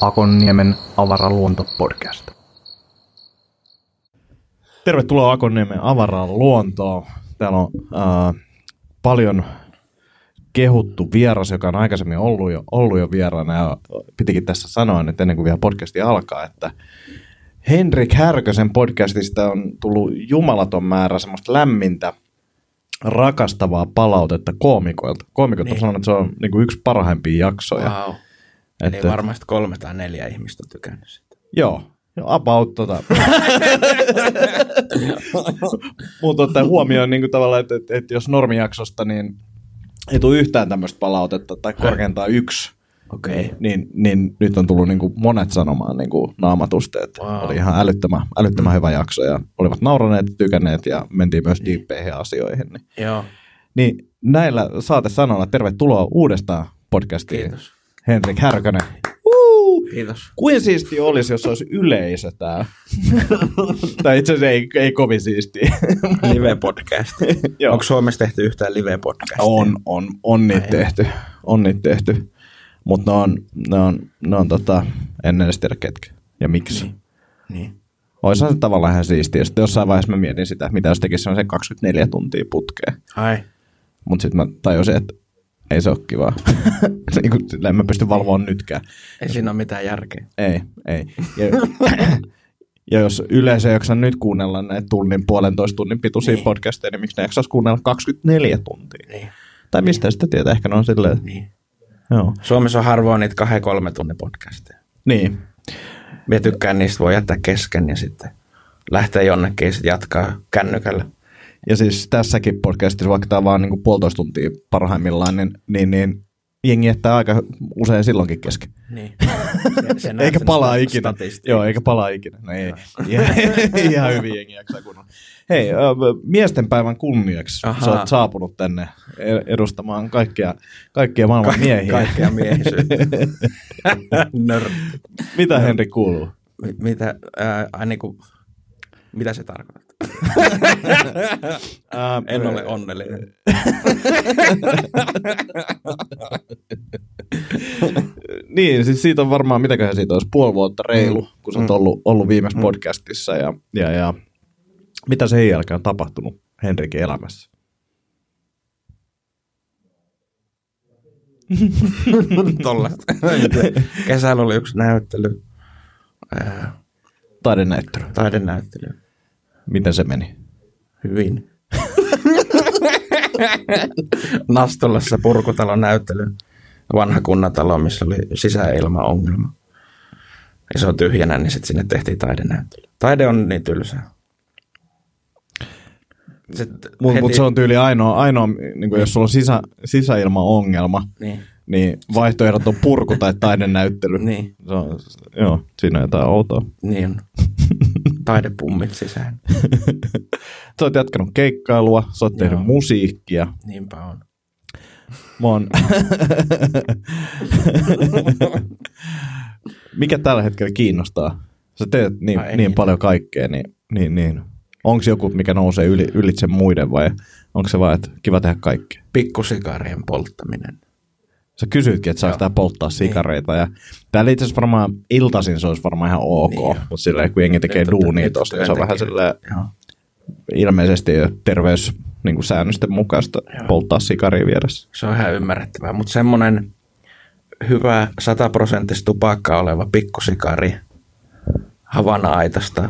Akonniemen avaraluonto-podcast. Tervetuloa Akonniemen avaraan luontoon. Täällä on äh, paljon kehuttu vieras, joka on aikaisemmin ollut jo, ollut jo vieraana. Ja pitikin tässä sanoa nyt ennen kuin vielä podcasti alkaa, että Henrik Härkösen podcastista on tullut jumalaton määrä semmoista lämmintä, rakastavaa palautetta koomikoilta. Koomikot niin. on sanonut, että se on niin kuin yksi parhaimpia jaksoja. Wow. Että... Eli varmasti kolme tai neljä ihmistä on tykännyt sitä. Joo, Joo, about tota. Mutta ottaa huomioon niin kuin tavallaan, että, että, että jos normijaksosta niin ei tule yhtään tämmöistä palautetta tai korkeintaan yksi. Okay. niin, niin nyt on tullut niin kuin monet sanomaan niin kuin naamatusti, että Wow. oli ihan älyttömän, älyttömän hyvä jakso ja olivat nauraneet ja tykänneet ja mentiin myös diippeihin asioihin. Niin, Joo, niin näillä saatesanoilla tervetuloa uudestaan podcastiin. kiitos. Henrik Härkönen. Kiitos. Kuin siisti olisi, jos olisi yleisö tää. tai itse asiassa ei, ei kovin siistiä. Live-podcast. Onko Suomessa tehty yhtään live-podcastia? on, on, on niitä tehty. On niitä tehty. Mutta ne on, ne on, ne on tota, en edes tiedä ketkä ja miksi. Niin. Niin. niin. Se tavallaan ihan siistiä. Sitten jossain vaiheessa mä mietin sitä, mitä jos tekisi se 24 tuntia putkeen. Ai. Mutta sitten mä tajusin, että ei se ole kivaa. niin kuin, sillä en mä pysty valvoa nytkään. Ei siinä ole mitään järkeä. Ei, ei. Ja, ja jos yleisö ei jaksa nyt kuunnella näitä tunnin, puolentoista tunnin pituisia Niin. podcasteja, niin miksi ne jaksaisi kuunnella 24 tuntia? Niin. Tai mistä sitä tietää? Ehkä ne on silleen, niin. Joo. Suomessa on harvoin niitä kahden kolme tunnin podcasteja. Niin, Mä tykkään niistä, voi jättää kesken ja sitten lähteä jonnekin ja sitten jatkaa kännykällä. ja siis tässäkin podcastissa, vaikka tämä on vaan niinku puolitoista tuntia parhaimmillaan, niin, niin, niin jengi jättää aika usein silloinkin kesken. Niin. Se, se Eikä palaa ikinä. Joo, eikä palaa ikinä. No ei. Ihan hyvin jengi jaksaa kunnolla. Hei, ö, miesten päivän kunniaksi Ahaa. sä oot saapunut tänne e- edustamaan kaikkia, kaikkia maailman miehiä. Kaikkea miehisyyttä. Mitä Henri kuuluu? Mi- Mitä, ää, ai niinku, mitä se tarkoittaa? Ää, En ole onnellinen. niin, siis siitä on varmaan, mitäköhän siitä olisi, puoli vuotta reilu, Mm. kun sä oot Mm. ollut, ollut viimeisessä podcastissa. Ja, ja, ja mitä sen jälkeen on tapahtunut Henrikin elämässä? Tollaista. Kesällä oli yksi näyttely, Taidenäyttely. taidenäyttely. Miten se meni? Hyvin. Nastolassa purkutalon näyttely. Vanha kunnatalo, missä oli sisäilmaongelma. Ja se on tyhjänä, niin sitten sinne tehtiin taidenäyttely. Taide on niin tylsää. Mutta mut se on tyyli ainoa, ainoa niin kuin jos sulla on sisä, sisäilmaongelma, Niin, niin vaihtoehdot on purku tai taidenäyttely. niin, Se on, joo, siinä on jotain outoa. niin on. Taidepummit sisään. sä oot jatkanut keikkailua, sä oot tehnyt Joo. musiikkia. Niinpä on. Mä oon... Mikä tällä hetkellä kiinnostaa? Sä teet niin, Ai ei niin niin. paljon kaikkea, niin, niin, niin. onko joku, mikä nousee yli, ylitse muiden vai onko se vaan, että kiva tehdä kaikkea? Pikkusikarien polttaminen. Sä kysyitkin, että saako tää polttaa sikareita. Ja täällä itse asiassa varmaan iltaisin se olisi varmaan ihan ok, Niin niin mutta silleen kun jengi tekee duunia tosta, niin se on vähän silleen ilmeisesti terveys niin kuin säännösten mukaista Joo. polttaa sikaria vieressä. Se on ihan ymmärrettävää, mutta semmoinen hyvä sataprosenttista tupakka oleva pikkusikari Havana-aitasta,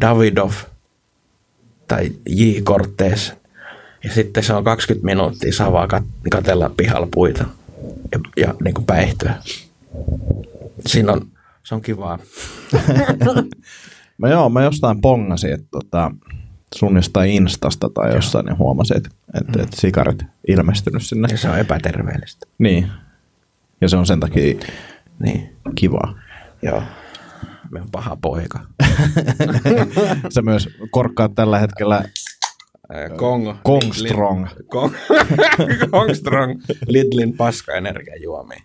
Davidov tai J. Cortez. Ja sitten se on 20 minuuttia savaa kat- katella pihalla puita ja, ja niin kuin päihtyä. Siinä on, se on kivaa. Mä joo, mä jostain pongasin, että tota, sun jostain Instasta tai jossain, niin huomasin, että, että, Mm. että sikarit ilmestynyt sinne. Ja se on epäterveellistä. Niin. Ja se on sen takia Niin, kivaa. joo. Me on paha poika. Sä myös korkkaat tällä hetkellä Kong. Kongstrong. Kong, Kongstrong. Lidlin paska energiajuomia.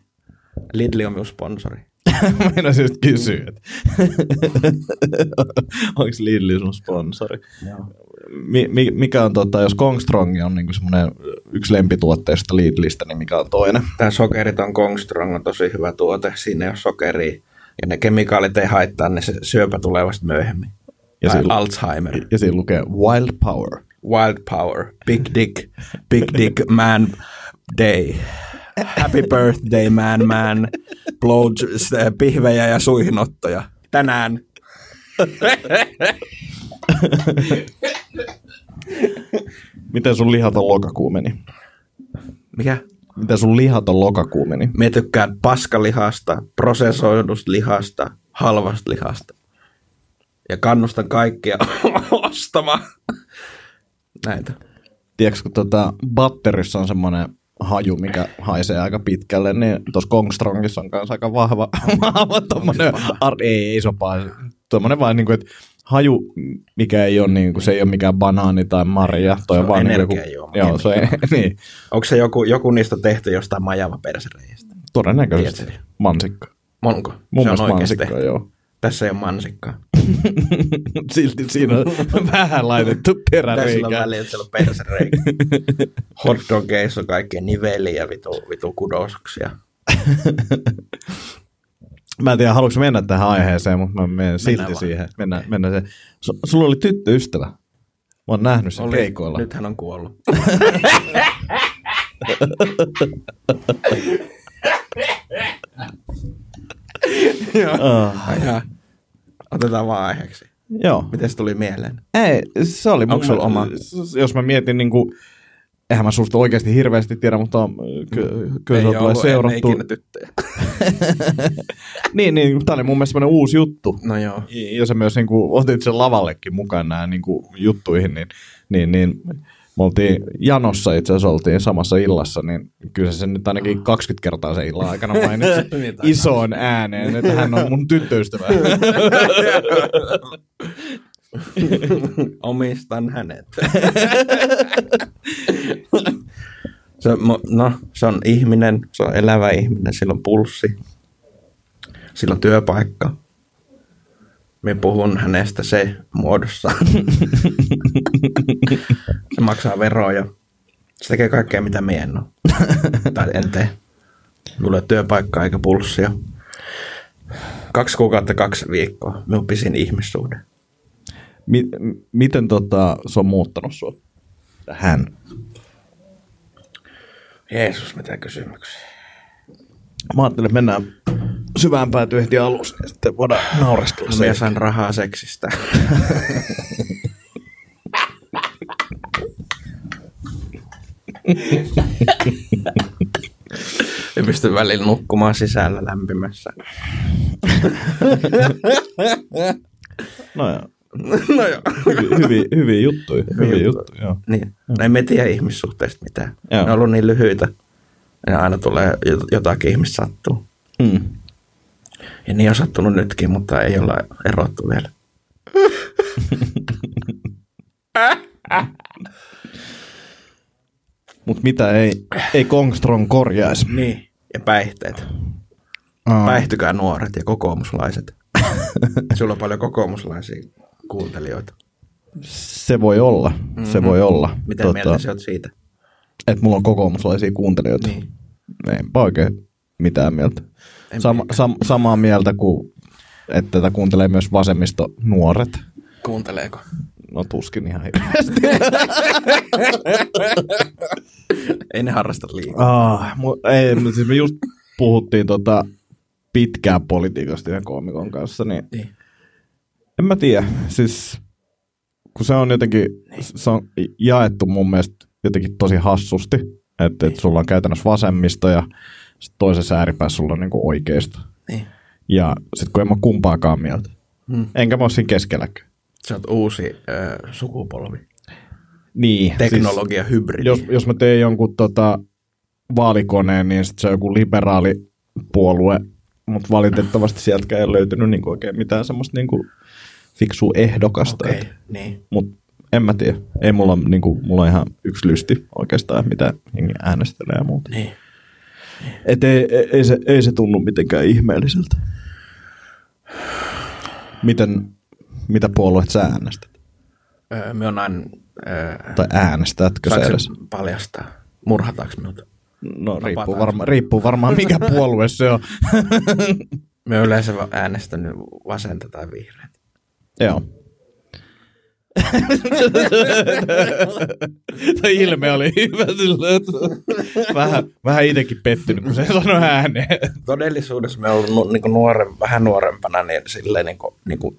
Lidli on minun sponsori. Meinasin just kysyä, että onko Lidl sun sponsori. Mi, mi, mikä on, tota, jos Kongstrong on niinku semmoinen yksi lempituotteista Lidlistä, niin mikä on toinen? Tämä sokeriton Kongstrong on tosi hyvä tuote. Siinä ei ole sokeria. Ja ne kemikaalit ei haittaa, niin se syöpä tulee vasta myöhemmin. Ja siinä- Alzheimer. Ja siinä lukee Wild Power. Wild Power. Big Dick. Big Dick Man Day. Happy birthday, man, man. Blow pihvejä ja suihinottoja. Tänään. Miten sun lihaton lokakuu meni? Mikä? Miten sun lihaton lokakuu meni? Me tykkään paskalihasta, prosessoidusta lihasta, halvasta lihasta. Ja kannustan kaikkia ostamaan näitä. Tiedätkö, kun tota, batterissa on semmoinen haju, mikä haisee aika pitkälle, niin tuossa Kongstrongissa on kanssa aika vahva, vahva tommonen, ar- ei, ei paha. Tommonen vaan niin kuin, että haju, mikä ei ole, niin kuin, se ei ole mikään banaani tai marja. Toi Se on vaan niin kuin, Joo, se niin, Onko se joku, joku niistä tehty jostain majava persereijästä? todennäköisesti Tiedätkö? mansikka. Onko? Mun se on mansikka, tehty. joo. Tässä ei ole mansikkaa. Silti siinä on vähän laitettu Tässä on peräreikä. väliin, että siellä on persereikä. Hotdogeissa on kaikkea niveliä ja vitu, vitu kudosuksia. Mä en tiedä, haluatko mennä tähän aiheeseen, mutta mä menen silti vaan. siihen. Mennään, mennään se. Su- sulla oli tyttöystävä. Mä oon nähnyt sen Oli, keikoilla. nyt hän on kuollut. Ah, Ai jaa. Otetaan vaan aiheeksi. joo. Miten se tuli mieleen? Ei, se oli mun Onko sulla s- Jos mä mietin niin kuin, eihän mä susta oikeasti hirveästi tiedä, mutta ky- kyllä se tulee seurattu. ikinä tyttöjä. Niin, niin, tää oli mun mielestä semmoinen uusi juttu. No joo. Ja sä myös niin kuin, otit sen lavallekin mukaan nämä niin kuin, juttuihin, niin, niin, niin me oltiin janossa itse asiassa oltiin samassa illassa, niin kyllä se sen nyt ainakin 20 kertaa sen illan aikana mainitsi Niin isoon ääneen, että hän on mun tyttöystävä. Omistan hänet. se, no, se on ihminen, se on elävä ihminen, sillä on pulssi, sillä on työpaikka. Me puhun hänestä se muodossa. se maksaa veroja. Se tekee kaikkea, mitä me en ole. tai en tee. Mulla ei työpaikkaa eikä pulssia. Kaksi kuukautta, kaksi viikkoa. Minun pisin ihmissuhde. Mi- miten tota, se on muuttanut sua? Hän. Jeesus, mitä kysymyksiä. Mä ajattelin, että mennään syvään päätyyn heti alussa, niin sitten voidaan naureskella Minä sain rahaa seksistä. Ja pystyn välillä nukkumaan sisällä lämpimässä. No joo. no joo. Hyviä, hyviä, hyviä juttuja. Hyviä juttuja. juttuja, joo. Niin. No en me tiedä ihmissuhteista mitään. Joo. Ne on ollut niin lyhyitä. Ja aina tulee jot- jotakin ihmistä sattuu. Mm. Ja niin on sattunut nytkin, mutta ei olla erottu vielä. Mutta mitä ei, ei Kongstrong korjaisi. Niin. Ja päihteet. Aa. Päihtykää nuoret ja kokoomuslaiset. Sulla on paljon kokoomuslaisia kuuntelijoita. Se voi olla. Se voi olla. Mm-hmm. Miten tota... mieltä sä oot siitä? Että mulla on kokoomuslaisia kuuntelijoita. Niin. Enpä oikein mitään mieltä. Minäkään. sam, samaa mieltä kuin, että tätä kuuntelee myös vasemmisto nuoret. Kuunteleeko? No tuskin ihan hirveästi. Ei ne harrasta liikaa. ah, mu- ei, siis me just puhuttiin tota pitkään politiikasta yhden koomikon kanssa, niin Niin. en mä tiedä. Siis kun se on jotenkin, se on jaettu mun mielestä jotenkin tosi hassusti, että, että sulla on käytännössä vasemmisto ja sit toisessa ääripäässä sulla on niinku oikeisto. Niin. Ja sitten kun en mä kumpaakaan mieltä. Hmm. Enkä mä oo siinä keskelläkään. Sä oot uusi äh, sukupolvi. Niin. Teknologia hybridi. Siis, jos, jos mä teen jonkun tota, vaalikoneen, niin sit se on joku liberaalipuolue, mutta valitettavasti sieltäkään ei ole löytynyt niinku oikein mitään semmoista niinku fiksua ehdokasta. Okei, Okay. niin. Mutta en mä tiedä. Ei mulla, niinku, mulla on ihan yksi lysti oikeastaan, mitä jengi äänestelee ja muuta. Niin. Et ei, ei, ei, se, ei se tunnu mitenkään ihmeelliseltä. Miten, mitä puolueet sä äänestät? Öö, me on aina... Öö, Tai äänestätkö sä edes? paljastaa? Murhataanko minut? No riippuu, varma, riippuu varmaan mikä puolue se on. Me on yleensä äänestänyt vasenta tai vihreätä. Joo. Toi ilme oli hyvä vähän, vähän itsekin pettynyt, kun se sanoi ääneen. Todellisuudessa me ollut niin nuoren, vähän nuorempana niin silleen niin kuin, niin kuin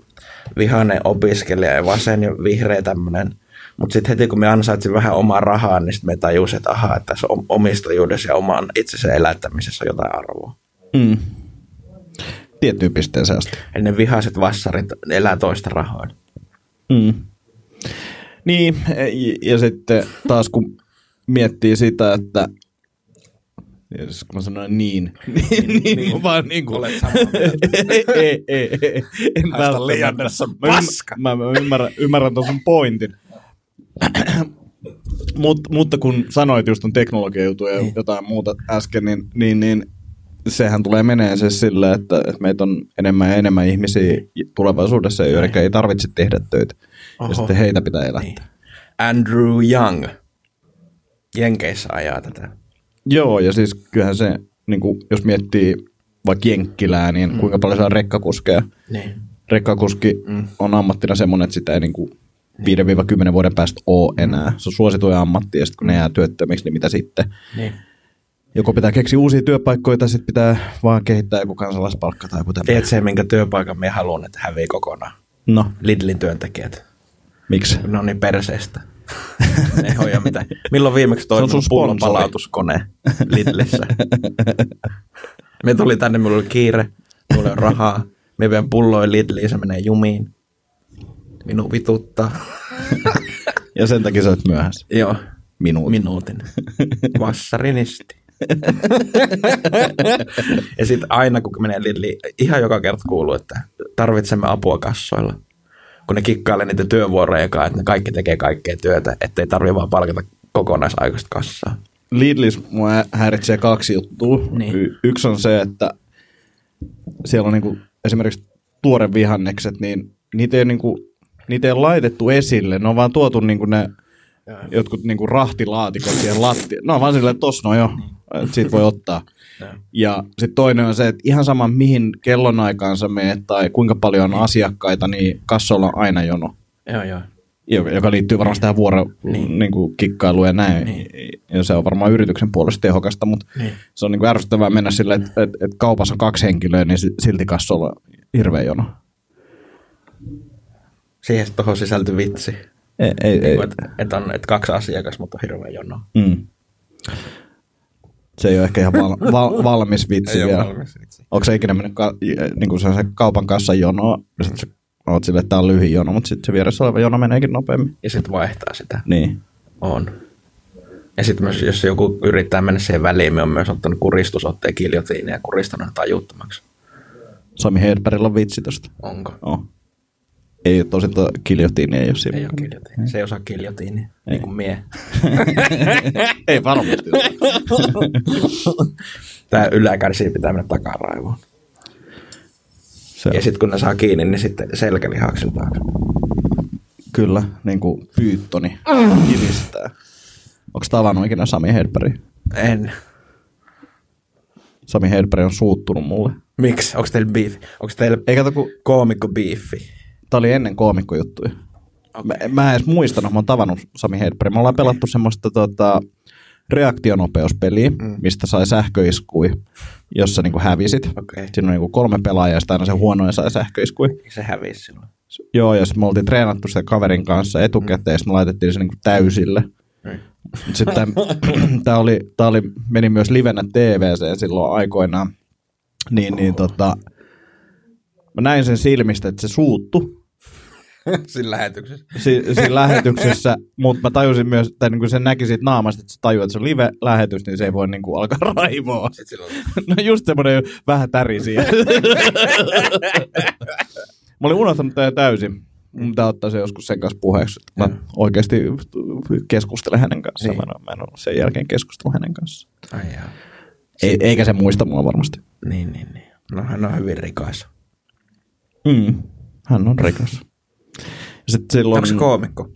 vihainen opiskelija ja vasen ja vihreä tämmöinen. Mutta sitten heti kun me ansaitsin vähän omaa rahaa, niin sitten me tajusin, että ahaa, että tässä om- omistajuudessa ja oman itsensä elättämisessä on jotain arvoa. Mm. Tiettyyn pisteeseen asti. Ne vihaiset vassarit elää toista rahoilla. Mm. Niin, ja, ja sitten taas kun miettii sitä, että siis kun mä sanoin niin, niin, niin, niin vaan niin kuin, Olet samaa mieltä. ei, ei, ei, ei, en Haista välttämättä. liiannes on Mä paska. Mä, mä ymmärrän, ymmärrän tuon sun pointin. Mut, mutta kun sanoit just ton teknologiajutun ja jotain muuta äsken, niin, niin, niin sehän tulee menee se silleen, että että meitä on enemmän ja enemmän ihmisiä tulevaisuudessa, joiden ei tarvitse tehdä töitä. Oho. Ja sitten heitä pitää elättää. Niin. Andrew Young. Jenkeissä ajaa tätä. Joo, ja siis kyllähän se, niin kuin, jos miettii vaikka Jenkkilää, niin mm. kuinka paljon saa rekkakuskeja. Niin. Rekkakuski mm. on ammattina semmoinen, että sitä ei niin kuin 5-10 vuoden päästä ole enää. Se on suosituin ammatti, ja sitten kun ne jää työttömiksi, niin mitä sitten? Niin. Joko pitää keksiä uusia työpaikkoja, tai sitten pitää vaan kehittää joku kansalaispalkka tai joku tämmöinen. Tiedätkö se, minkä työpaikan me haluan, että hävii kokonaan? No, Lidlin työntekijät. Miksi? No niin, perseestä. Ei hoida mitään. Milloin viimeksi Se on toiminut sun pullon palautuskone Lidlissä? Me tuli tänne, minulla oli kiire, mulla on rahaa. Me vien pulloin Lidliin, se menee jumiin. Minun vituttaa. Ja sen takia sä oot myöhässä. Joo, Minuutin. minuutin. Vassarinisti. ja sitten aina kun menee Lidliin, ihan joka kerta kuuluu, että tarvitsemme apua kassoilla. Kun ne kikkailee niitä työvuoroja, kanssa, että ne kaikki tekee kaikkea työtä, ettei tarvitse vaan palkata kokonaisaikaista kassaa. Lidlis mua häiritsee kaksi juttua. Niin. Y- yksi on se, että siellä on niinku esimerkiksi tuore vihannekset, niin niitä ei, niinku, niitä ei ole laitettu esille. Ne on vaan tuotu niinku ne jotkut niinku rahtilaatikot siihen lattiaan. No on vaan silleen, että tossa no jo, siitä voi ottaa. Joo. Ja sitten toinen on se, että ihan sama mihin kellonaikaan sä meet tai kuinka paljon on asiakkaita, niin kassoilla on aina jono. Joo, joo. Joka liittyy varmasti tähän vuoro niin. Niin kuin kikkailuun ja näin. Niin. Ja se on varmaan yrityksen puolesta tehokasta, mutta Niin. se on niin kuin ärsyttävää mennä silleen, että et, et kaupassa on kaksi henkilöä, niin si- silti kassolla on hirveä jono. Siihen tuohon sisältyi vitsi. Ei, ei, ei. Että et on et kaksi asiakasta, mutta on hirveä jono. Mm. Se ei ole ehkä ihan val, val, valmis vitsi vielä. vitsi. Onko se ikinä mennyt ka, niin kuin se, se kaupan kassan jonoa, ja sitten oot silleen, että tämä on lyhin jono, mutta sitten se vieressä oleva jono meneekin nopeammin. Ja sitten vaihtaa sitä. Niin. On. Ja sitten myös, jos joku yrittää mennä siihen väliin, me on myös ottanut kuristusotteen kiljotiinia ja kuristanut tajuttomaksi. Sami Hedbergillä on vitsi tosta. Onko? Oh. Ei ole tosi to, kiljotiini, ei ole siinä. Ei ole kiljotiinia. Se ei osaa kiljotiinia, niin kuin mie. ei varmasti. Tämä yläkärsi pitää mennä takaraivoon. Se Ja sitten kun ne saa kiinni, niin sitten selkälihaksen taakse. Kyllä, niin kuin pyyttoni kiristää. Onko tavannut ikinä Sami Hedberg? En. Sami Hedberg on suuttunut mulle. Miksi? Onko teillä beefi? Onko teillä Ei kato, kun koomikko beefi? Tää oli ennen koomikkojuttuja. Okay. Mä, mä en edes muistanut, mä oon tavannut Sami Hedberg. Me ollaan okay. pelattu semmoista tota, reaktionopeuspeliä, mm. mistä sai sähköiskui, jossa niinku hävisit. Okei. Siinä on niinku kolme pelaajaa ja aina se huonoja sai sähköiskui. Se hävisi silloin. Joo, ja me oltiin treenattu sitä kaverin kanssa etukäteen, ja sitten me laitettiin se niinku täysille. Mm. Sitten tämä oli, tää oli, meni myös livenä TVC silloin aikoinaan. Niin, niin tota, mä näin sen silmistä, että se suuttu Siinä lähetyksessä. si- siinä lähetyksessä, mutta mä tajusin myös, että niin kun se näki siitä naamasta, että se tajuu, että se on live-lähetys, niin se ei voi niin kuin alkaa raivoa. Silloin... No just semmoinen vähän tärisiä. mä olin unohtanut tämän täysin. Mun pitää ottaa se joskus sen kanssa puheeksi. että Mä oikeasti keskustelen hänen kanssaan. Niin. Mä, en, mä en ole sen jälkeen keskustellut hänen kanssaan. Ai jaa. Ei, eikä se muista mua varmasti. Niin, niin, niin. No hän on hyvin rikas. Mm. Hän on rikas. Ja Sitten silloin, Onko se koomikko?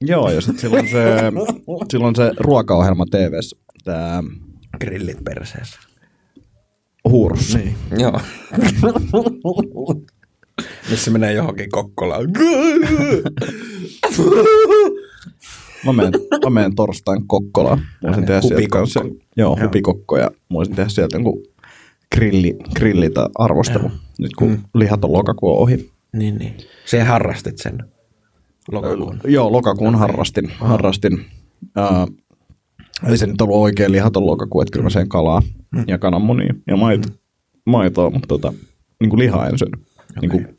Joo, ja sitten silloin se, silloin se ruokaohjelma tv tämä Grillit perseessä. Huurus. Niin. Joo. Missä menee johonkin Kokkolaan. Mä menen, mä menen torstain Kokkolaan. Voisin tehdä sieltä Hupikokko. kanssa, joo, Joo. hupikokko ja voisin tehdä sieltä jonkun grilli, grilli tai arvostelu. Nyt kun Mm. lokakuu on ohi. Niin, niin. Se harrastit sen lokakuun. Joo, lokakuun harrastin. harrastin. Uh, ei se nyt ollut oikein lihaton lokakuu, että kyllä mä sen kalaa Mm. ja kananmunia ja maito, maitoa, mutta tota, niin kuin lihaa en syönyt. Niin kuin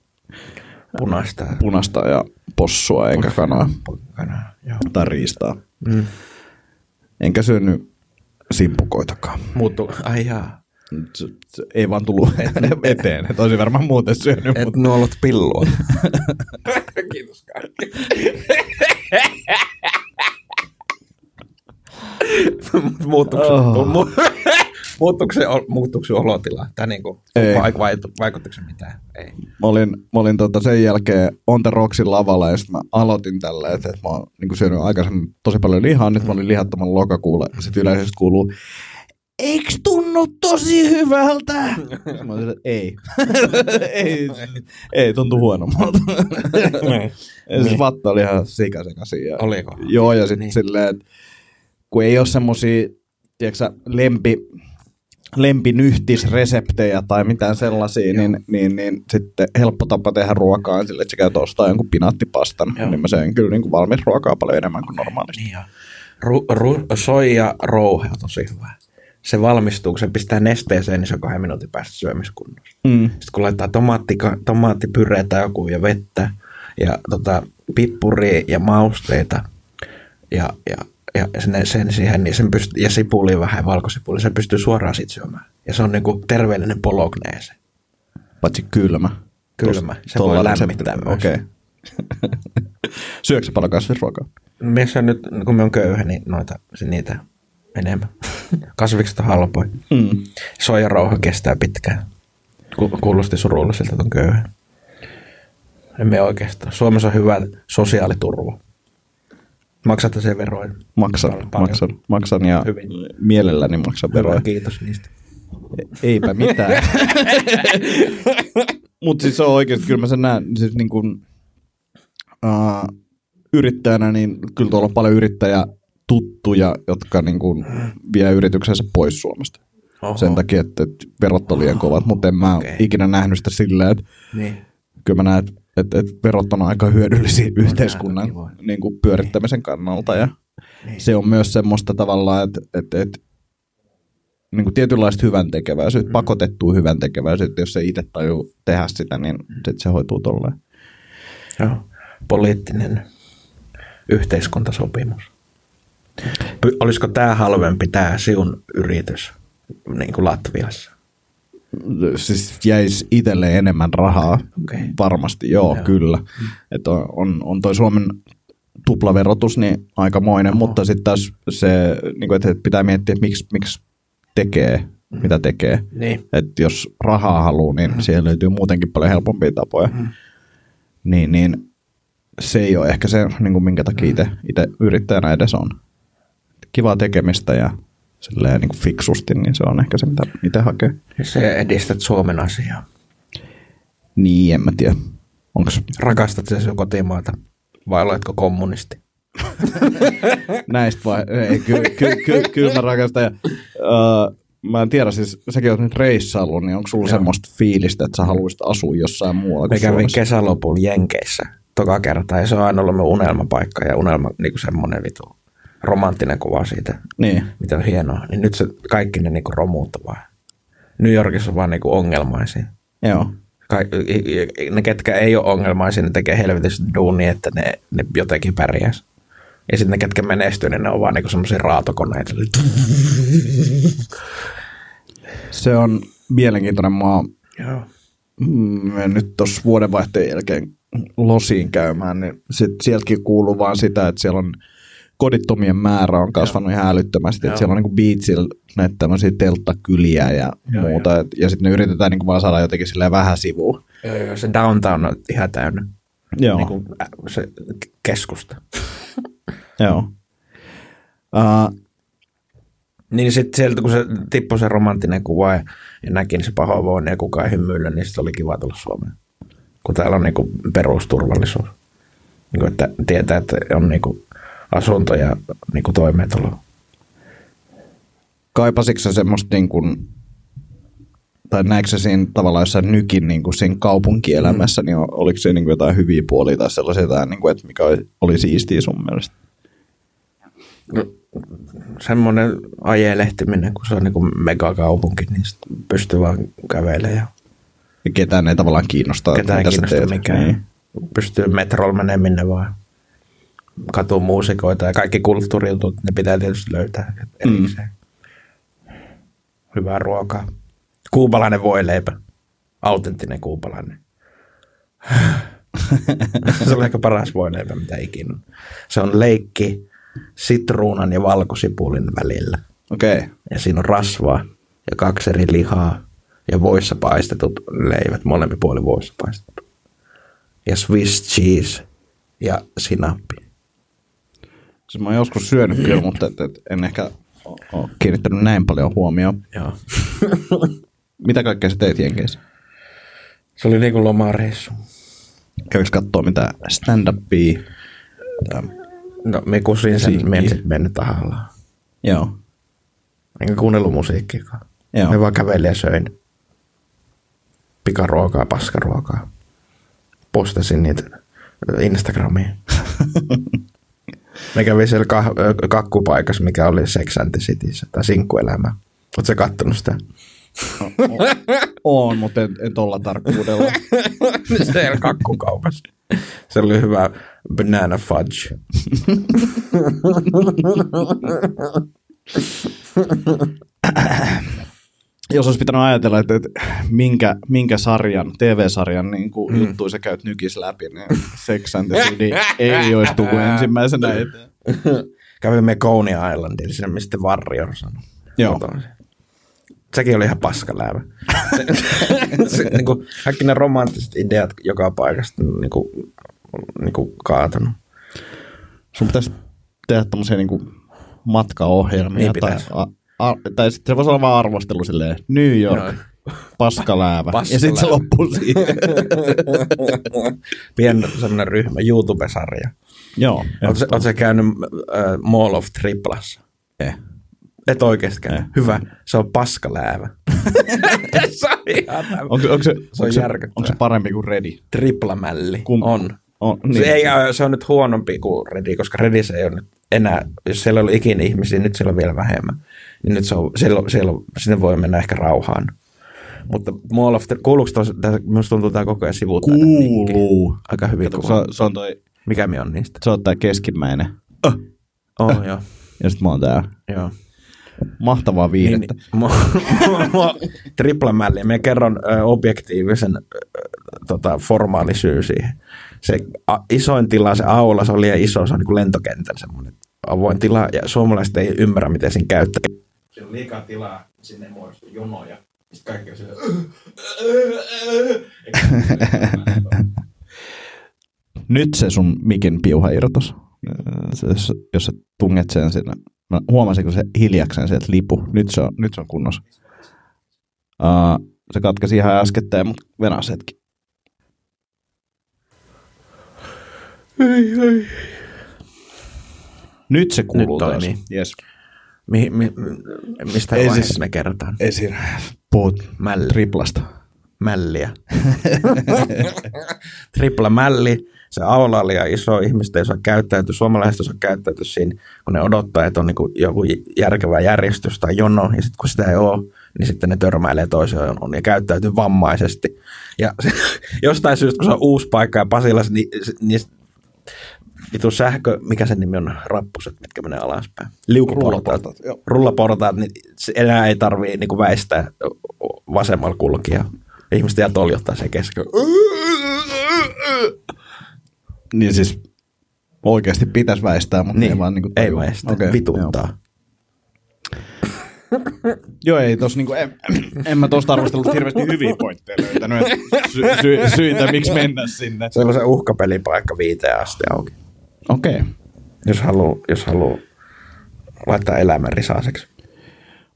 Punaista. punasta ja possua enkä kanaa Kanaa. Joo. tai riistaa. Mm. Enkä syönyt simpukoitakaan. Muuttu. Ai jaa. Ei vaan tullut eteen. Et olisin varmaan muuten syönyt, Et mutta nuolut pillua. Kiitos kaikki. muuttuuko, Oh. mu, muuttuuko, se, muuttuuko se olotila? Tai niinku, Ei. vai, vai, vaikuttiko se mitään? Ei. mä olin, mä olin tota sen jälkeen On The Rocksin lavalla ja sitten mä aloitin tällä, että, että mä oon niin syönyt aikaisemmin tosi paljon lihaa, nyt mä olin lihattoman lokakuulla ja sitten yleisesti kuuluu Eikö tunnu tosi hyvältä? Mä olin, että ei. ei, ei, tuntu huonommalta. ja siis vatta oli ihan sikasekaisin. Ja, Oliko? Joo, ja sitten Niin. niin. silleen, kun ei ole semmosia, tiedätkö lempi, lempinyhtisreseptejä tai mitään sellaisia, niin, niin, niin, sitten helppo tapa tehdä ruokaa on sille, että sä käyt ostaa jonkun pinaattipastan, Joo. niin mä söin kyllä niin kuin valmis ruokaa paljon enemmän kuin normaalisti. Niin joo. Ru, ru, soija rouhe on tosi hyvä. Se valmistuu, kun se pistää nesteeseen, niin se on kahden minuutin päästä syömiskunnossa. Mm. Sitten kun laittaa tomaattika, tomaattipyreä tai joku ja vettä ja tota, pippuria ja mausteita ja, ja, ja sen, sen siihen, niin sen pystyy, ja sipuli vähän valkosipuli, sen pystyy suoraan siitä syömään. Ja se on niinku terveellinen pologneese. Paitsi kylmä. Kylmä. Tos- Se voi lämmittää myös. Okei. Okay. Syöksä sä paljon kasvisruokaa? Mies on nyt, kun me on köyhä, niin noita, se niitä enemmän. Kasvikset on halpoja. Mm. Soijarauha kestää pitkään. Ku- Kuulosti surulliselta, että on köyhä. Emme oikeastaan. Suomessa on hyvä sosiaaliturva. Maksatte sen veroja. Maksan, Paljon. maksan, maksan ja Hyvin. mielelläni maksan veroja. Hyvä, kiitos niistä. Eipä mitään. Mutta siis se on oikeasti, kyllä mä sen näen, siis niin kuin, uh, yrittäjänä, niin kyllä tuolla on paljon yrittäjätuttuja, jotka niin kuin vie yrityksensä pois Suomesta. Oho. Sen takia, että, verot on liian kovat, mutta en mä okay. ikinä nähnyt sitä silleen, että Niin. kyllä mä näen, että, että, että verot on aika hyödyllisiä yhteiskunnan kivoja. niin kuin pyörittämisen kannalta ja Niin. se on myös semmoista tavallaan, että, että, että niin kuin tietynlaista hyvän tekeväisyyttä, mm. pakotettua hyvän tekeväisyyttä, jos se itse tajuu tehdä sitä, niin sit se hoituu tolleen. Joo. Poliittinen yhteiskuntasopimus. Olisiko tämä halvempi, tämä siun yritys, niin kuin Latviassa? Siis jäisi itselle enemmän rahaa, Okei. varmasti joo, Joo. kyllä. Että on, on, on toi Suomen tuplaverotus niin aikamoinen, Oho. mutta sitten taas se, niin kuin, että pitää miettiä, että miksi, miksi tekee, mitä tekee. Niin. Että jos rahaa haluaa, niin mm. siihen löytyy muutenkin paljon helpompia tapoja. Mm. Niin, niin se ei ole ehkä se, niin kuin minkä takia itse, itse yrittäjänä edes on. Kivaa tekemistä ja silleen niin kuin fiksusti, niin se on ehkä se, mitä itse hakee. Se edistät Suomen asiaa. Niin, en mä tiedä. Onko Rakastat sä sun kotimaata vai oletko kommunisti? näistä vai? Ei, kyllä ky, ky, ky, mä rakastan. Ja, uh, mä en tiedä, siis säkin oot nyt reissaillut, niin onko sulla Joo. semmoista fiilistä, että sä haluaisit asua jossain muualla Me kuin kävin Suomessa? kesälopulla Jenkeissä toka kertaa ja se on aina ollut mun unelmapaikka ja unelma niin kuin semmoinen vitu romanttinen kuva siitä, Niin. mitä on hienoa. Niin nyt se kaikki ne niin kuin romuutta vaan. New Yorkissa on vaan niin kuin ongelmaisia. Joo. Ka- ne, ketkä ei ole ongelmaisia, ne tekee helvetisti duunia, että ne, ne jotenkin pärjäs. Ja sitten ne, ketkä menestyy, niin ne on vaan niinku semmoisia raatokoneita. Se on mielenkiintoinen maa. Joo. Mm, mä nyt tuossa vuodenvaihteen jälkeen losiin käymään, niin sit sieltäkin kuuluu vaan sitä, että siellä on kodittomien määrä on kasvanut ihan älyttömästi. Että siellä on niin beachillä näitä tämmöisiä telttakyliä ja Joo, muuta. Et, ja sitten ne yritetään niin vaan saada jotenkin silleen vähän sivuun. Joo, joo, se downtown on ihan täynnä. Joo. Niin kuin, se keskusta. Joo. Uh, Niin sitten sieltä, kun se tippui se romanttinen kuva ja, ja näki niin se pahoinvoinnin ja kukaan ei hymyillä, niin sitten oli kiva tulla Suomeen. Kun täällä on niinku perusturvallisuus. Niinku, että tietää, että on niinku asunto ja niinku toimeentulo. kaipasitko sä semmoista niin kuin, tai näetkö sä siinä tavallaan jossain nykin niin kuin siinä kaupunkielämässä, niin oliko se niin kuin jotain hyviä puolia tai sellaisia, jotain, niin kuin, että mikä oli, oli siistiä sun mielestä? No, semmoinen ajelehtiminen, kun se on niinku megakaupunki, niin pystyy vaan kävelemään ja Ja ketään ei tavallaan kiinnostaa, ketään ei mitä sä teet. mikään. Niin. Pystyy metrolla menemään minne vaan. Katuu muusikoita ja kaikki kulttuurijutut, ne pitää tietysti löytää erikseen. Hyvää ruokaa. Kuubalainen voileipä. Autenttinen kuubalainen. se on ehkä paras voileipä, mitä ikinä. on. Se on leikki sitruunan ja valkosipulin välillä. Okei. Okay. Ja siinä on rasvaa ja kaksi eri lihaa ja voissa paistetut leivät, molemmin puolin voissa paistettu. Ja Swiss cheese ja sinappi. Siis mä oon joskus syönyt kyllä, mutta et, et, en ehkä ole kiinnittänyt näin paljon huomioon. Joo. Mitä kaikkea sä teit Jenkeissä? Se oli niinku lomareissu. Kävikö katsoa mitä stand-upia? Tai- No, me kusin sen, Musiikki. me en sit mennyt tahallaan. Joo. Enkä kuunnellut musiikkiakaan. Joo. Me vaan kävelin ja söin pikaruokaa, paskaruokaa. Postasin niitä Instagramiin. Me kävin siellä kah- kakkupaikassa, mikä oli Sex and the Cityssä, tai sinkkuelämä. Oletko kattonut sitä? On, mutta en, en tolla tarkkuudella. siellä kakkukaupassa. Se oli hyvä banana fudge. Jos olisi pitänyt ajatella, että, että minkä, minkä sarjan, TV-sarjan niin kuin mm. juttuja sä käyt nykis läpi, niin Sex and the City ei olisi tullut ensimmäisenä eteen. Kävimme Coney Islandilla, siinä mistä Warrior sanoi. Joo. Kotoisin. Sekin oli ihan paskaläävä. se, se, niin kuin, kaikki ne romanttiset ideat joka paikasta niin kuin, niin kuin kaatunut. Sun pitäisi tehdä tämmöisiä niin kuin matkaohjelmia. Niin tai, a, a, tai sitten se voisi olla vaan arvostelu silleen, New York, Joo. paskaläävä. Paskaläävä. Ja sitten se loppuu siihen. Pien semmoinen ryhmä, YouTube-sarja. Joo. Oletko sä käynyt äh, Mall of Triplassa? Eh. Et oikeasti käynyt. Eh. Hyvä. Se on paskaläävä. se on ihan Onko, onko, se, Se on onko, se, onko se parempi kuin Ready? triplamälli. Kum- On. On, Niin. niin. Se, ei, se on nyt huonompi kuin Redi, koska Redissä ei ole nyt enää, jos siellä oli ikinä ihmisiä, nyt siellä on vielä vähemmän. Niin nyt se on, siellä, siellä, sinne voi mennä ehkä rauhaan. Mutta Mall of the, kuuluuko tos, tää, minusta tuntuu tämä koko ajan linkki. Kuuluu. Aika hyvin Kato, se, on, se on toi, Mikä mi on niistä? se on tää keskimmäinen. Oh, joo. Ja sitten mä oon tää joo. mahtavaa Niin, viihdettä. mua, mua, triplamälli. Mä kerron ö, objektiivisen ö, tota, formaalisyy siihen. Se a, isoin tila, se aula, se on liian iso, se on niin kuin lentokentän semmoinen avoin tila, ja suomalaiset ei ymmärrä, miten siinä käyttää. Siinä on liikaa tilaa, sinne ei muodostu jonoja. Sitten kaikki on sillä... Nyt se sun mikin piuha irtos. Se, jos, jos sä tunget sen sinne. Mä huomasin, kun se hiljaksen sieltä lipu. Nyt se on, nyt se on kunnossa. Uh, se katkesi ihan äskettäin, mutta venas hetki. Ei, ei. Nyt se kuuluu Nyt taas. toimii. Yes. Mi, mi, mistä Ei siis- me kerrotaan? Esin. Puhut Mälli. triplasta. mälliä. Tripla mälli, se aula oli iso, ihmiset ei saa käyttäytyä, suomalaiset ei saa käyttäytyä siinä, kun ne odottaa, että on niin joku järkevä järjestys tai jono, ja sitten kun sitä ei ole, niin sitten ne törmäilee toiseen jonoon ja käyttäytyy vammaisesti. Ja se, jostain syystä, kun se on uusi paikka ja Pasilassa, niin, niin vitu sähkö, mikä sen nimi on, rappuset, mitkä menee alaspäin. Liukuportaat. Rullaportaat, niin se enää ei tarvii niin väistää vasemmalla kulkia. Ihmiset jää toljottaa sen kesken. Niin siis oikeasti pitäisi väistää, mutta Niin, ei vaan niinku ei tajua. väistä, Okei, vituttaa. Joo. joo, ei tos niinku, en, en mä tosta arvostelusta hirveästi hyviä pointteja löytänyt, että sy, sy, syitä, miksi mennä sinne. Se on se uhkapelipaikka viiteen asti auki. Okei. jos haluaa jos haluu laittaa elämän risaiseksi.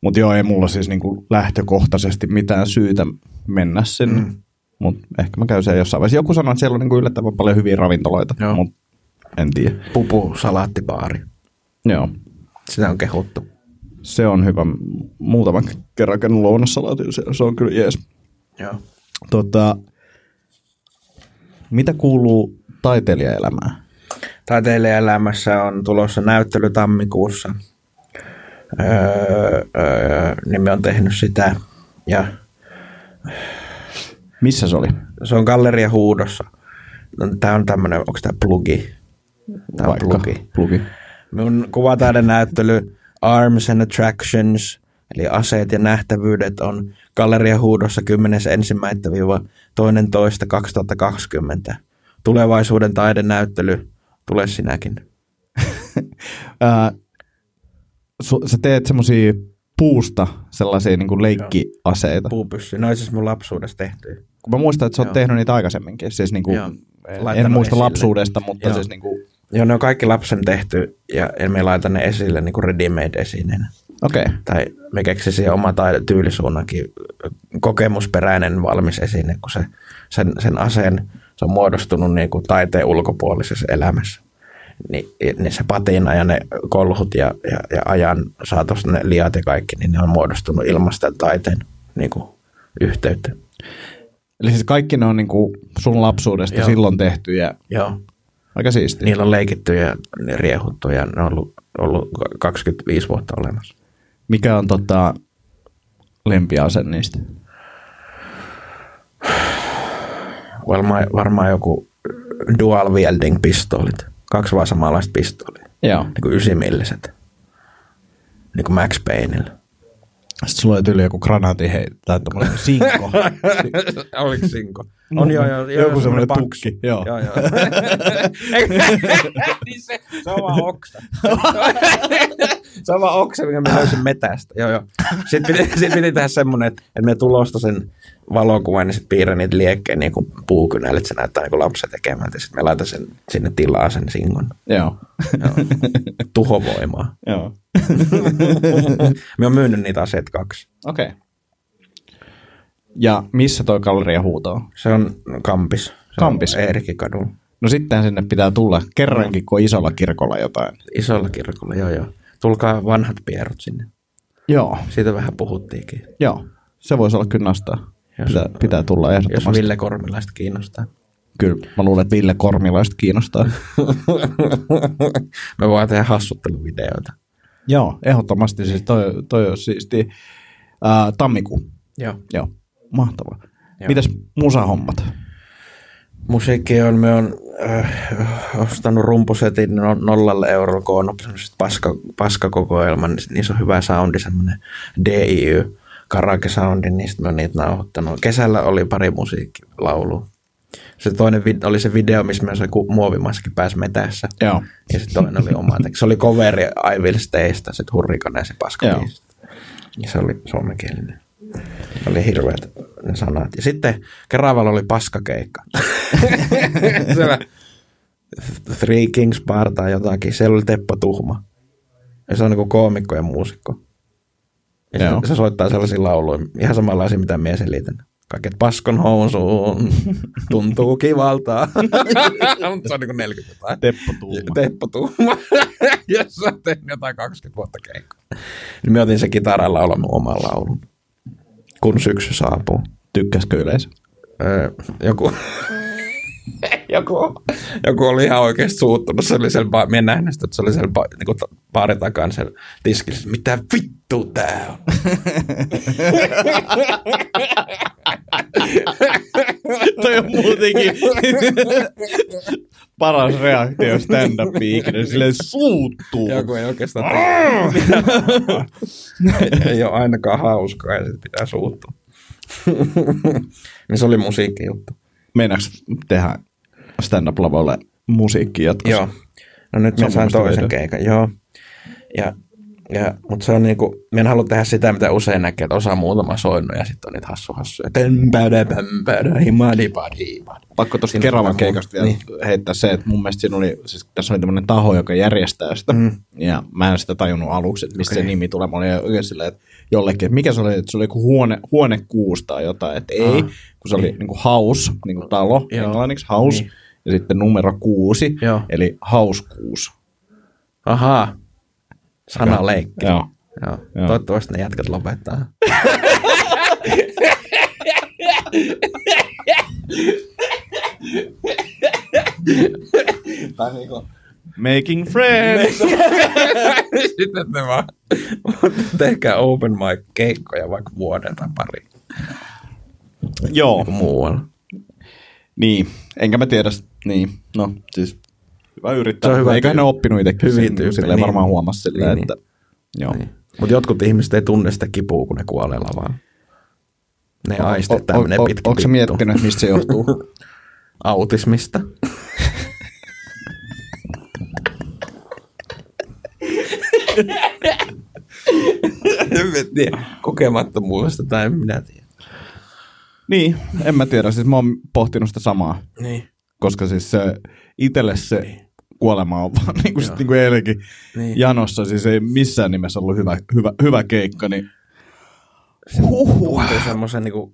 Mutta joo, ei mulla siis niinku lähtökohtaisesti mitään syytä mennä sinne. Mm. Mutta ehkä mä käyn siellä jossain vaiheessa. Joku sanoi, että siellä on niinku yllättävän paljon hyviä ravintoloita, mutta en tiedä. Pupu salaattibaari. Joo, Sitä on kehuttu. se on hyvä. Muutaman kerran käynyt lounassalaatin siellä, se on kyllä jees. Joo. Tota, mitä kuuluu taiteilijaelämään? Taiteilijaelämässä on tulossa näyttely tammikuussa. Öö, öö, nimi on tehnyt sitä. Ja Missä se oli? se on Galleria Huudossa. Tämä on tämmöinen, onko tämä plugi? Tämä on plugi. plugi. Minun kuvataiden näyttely Arms and Attractions, eli aseet ja nähtävyydet, on Galleria Huudossa 10.1.2.2020. Tulevaisuuden taidenäyttely, tule sinäkin. Sä teet semmosia puusta sellaisia niin leikkiaseita. Puupyssy, ne on siis mun lapsuudessa tehty. Kun mä muistan, että sä oot Joo. tehnyt niitä aikaisemminkin. Siis niin kuin, en muista esille. lapsuudesta, mutta Joo. siis niin kuin, Joo, ne on kaikki lapsen tehty ja me laitan ne esille niin kuin ready-made esineenä. okei. Okay. Tai me keksisin siihen oma tyylisuunnakin kokemusperäinen valmis esine, kun se, sen, sen aseen se on muodostunut niin kuin taiteen ulkopuolisessa elämässä. Niin, niin se patina ja ne kolhut ja, ja, ja ajan saatossa ne liat ja kaikki, niin ne on muodostunut ilmasta taiteen niin kuin, yhteyttä. Eli siis kaikki ne on niin kuin sun lapsuudesta Joo. silloin tehty ja Joo. aika siistiä. Niillä on leikitty ja ne riehuttu ja ne on ollut, ollut 25 vuotta olemassa. Mikä on tota, lempiase niistä? Varmaan, varmaan joku dual wielding pistoolit. Kaksi vaan samanlaista pistoolia. Joo. Niin kuin ysimilliset. Niin kuin Max Payneillä. Sitten sulla oli tyyli joku granaati hei, tai tommoinen sinko. Oliko Sinko? On joo, joo. joo Joku semmoinen paksu. tukki, joo. joo, joo. niin se, se on vaan oksa. se on vaan oksa, mikä mä löysin metästä. Joo, joo. Sitten piti, sit piti tehdä semmoinen, että, että me tulosta sen valokuvan, niin sitten piirrän niitä liekkeen niin kuin puukynällä, että se näyttää niin kuin lapsen tekemältä. Sitten me laitan sen sinne tilaa sen singon. Joo. Joo. Tuhovoimaa. Joo. me on myynyt niitä aseet kaksi. Okei. Okay. Ja missä toi galleria huuto on? Se on Kampis. Se Kampis. On. No sitten sinne pitää tulla kerrankin, kun isolla kirkolla jotain. Isolla kirkolla, joo joo. Tulkaa vanhat pierut sinne. Joo, Siitä vähän puhuttiinkin. joo. Se voisi olla kyllä nastaa. Jos- Pitää, pitää tulla Jos ehdottomasti. Ville Kormilaista kiinnostaa. Kyllä, mä luulen, että Ville Kormilaista kiinnostaa. Me voidaan tehdä hassutteluvideoita. joo, ehdottomasti. Siis toi, toi on siisti. Ää, tammikuu. Joo. Joo, mahtavaa. Joo. Mitäs musahommat? Musiikki on, me on äh, ostanut rumpusetin no, nollalle eurolla koonnut semmoisesta paska, paskakokoelman, niin niissä on hyvä soundi, semmoinen DIY karaoke soundi, niistä me on niitä nauhoittanut. Kesällä oli pari musiikkilaulua. Se toinen vid- oli se video, missä me se ku- muovimassakin pääsi metässä. Joo. Ja sitten toinen oli oma. teksti. Se oli coveri I Will Staysta, sit hurrikanen se paska Joo. Ja se oli suomenkielinen. Se oli hirveät ne sanat. Ja sitten Keravalla oli paskakeikka. Siellä Three Kings Bar tai jotakin. Siellä oli Teppo Tuhma. Ja se on niinku koomikko ja muusikko. Ja Joo. se, se, soittaa sellaisia lauluja, ihan samanlaisia, mitä minä selitän. Kaiket paskon housuun, tuntuu kivalta. Mutta se on niinku 40 jotain. Teppo Tuuma. Teppo Tuuma. ja se on tehnyt jotain 20 vuotta keikkoa. Niin mä otin se kitaralla laulanut oman laulun. Kun syksy saapuu. Tykkäskö yleisö? Öö, joku, joku, joku oli ihan oikeasti suuttunut. Se oli siellä, ba- mä en nähnyt sitä, että se oli siellä ba- niin kuin baarin takana siellä tiskillä. Mitä vittu tää on? Toi on muutenkin paras reaktio stand-upiin ikinä. Silleen suuttuu. Joku ei oikeastaan mitään. ei ole ainakaan hauskaa ja sitten pitää suuttua. niin se oli musiikkijuttu. Meinaaks tehdä stand-up-lavalle musiikki jatkossa? Joo. No nyt mä sain mielestä toisen keikan, joo. Ja Ja, mutta se on niinku, minä en halua tehdä sitä, mitä usein näkee, että osaa muutama soinut ja sitten on niitä hassu hassuja. Tempäädä, pämpäädä, himadi, padi, padi. Pakko tuosta Keravan on keikasta vielä niin. heittää se, että mun mielestä siinä oli, siis tässä oli tämmöinen taho, joka järjestää sitä. Mm. Ja mä en sitä tajunnut aluksi, että mistä Okei. se nimi tulee. Mä olin oikein silleen, että jollekin, että mikä se oli, että se oli joku huone, huone kuusi tai jotain. Että ei, Ah, kun se oli niin. niin kuin house, niin kuin talo, Joo. englanniksi house. Niin. Ja sitten numero kuusi, Joo. eli hauskuus. Ahaa, sanaleikki. Joo. Joo. Joo. Toivottavasti ne jätkät lopettaa. tai niinku, Making friends. sitten ne vaan tehkää open mic keikkoja vaikka vuoden tai pari Joo, niinku muualla. niin. Enkä mä tiedä, niin. No, siis hyvä yrittää. Se on hyvä Eiköhän ne oppinut itsekin. Hyvin sen, tyyppi, Silleen niin. varmaan huomasi silleen, Niin, että joo. Niin. Mutta jotkut ihmiset ei tunne sitä kipua, kun ne kuolee lavaan. Ne O- aistii tämmöinen pitkä Onko miettinyt, mistä se johtuu? Autismista. en tiedä. Kokemattomuudesta tai en minä tiedä. niin, en mä tiedä. Siis mä oon pohtinut sitä samaa. Niin. Koska siis se, itelle se kuolema on vaan niin kuin, sit, niin kuin eilenkin Niin. janossa. Siis ei missään nimessä ollut hyvä, hyvä, hyvä keikka. Niin Tuntee semmoisen niinku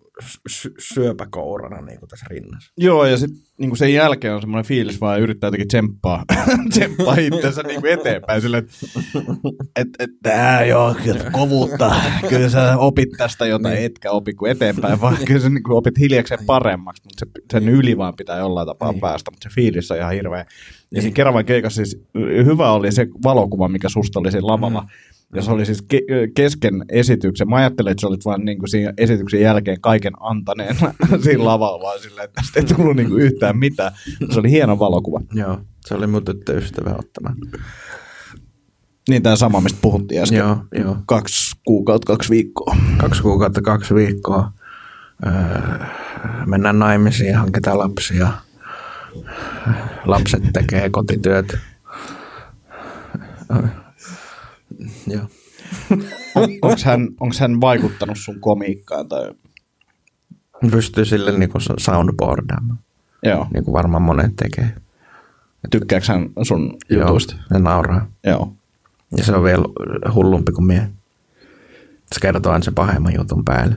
sy- syöpäkourana niinku tässä rinnassa. Joo, ja sitten niin sen jälkeen on semmoinen fiilis vaan yrittää jotenkin tsemppaa, tsemppaa itsensä niin kuin eteenpäin silleen, että et, et, joo, kyllä kovuutta, kyllä sä opit tästä jotain, Niin. etkä opi kuin eteenpäin, vaan kyllä sä niin kuin opit hiljakseen paremmaksi, mutta se, sen yli vaan pitää jollain tapaa Niin. päästä, mutta se fiilis on ihan hirveä. Ja Niin. siinä Keravan keikassa siis hyvä oli se valokuva, mikä susta oli siinä lavalla, ja se oli siis ke- kesken esityksen. Mä ajattelin, että sä olit vaan niin kuin siinä esityksen jälkeen kaiken antaneena siinä lavalla, vaan silleen, että tästä ei tullut niin kuin yhtään mitään. Se oli hieno valokuva. Joo, se oli mun tyttöystävä ottama. Niin tämä sama, mistä puhuttiin äsken. Joo, joo. Kaksi kuukautta, kaksi viikkoa. Kaksi kuukautta, kaksi viikkoa. Öö, mennään naimisiin, hankitaan lapsia. Lapset tekee kotityöt. Joo. Onko hän, onks hän vaikuttanut sun komiikkaan? Tai... Pystyy sille niinku soundboardaamaan, Joo. niin kuin varmaan monet tekee. Tykkääkö hän sun Joo, jutuista? ne nauraa. Joo. Ja se on vielä hullumpi kuin mie. Se kertoo aina sen pahemman jutun päälle.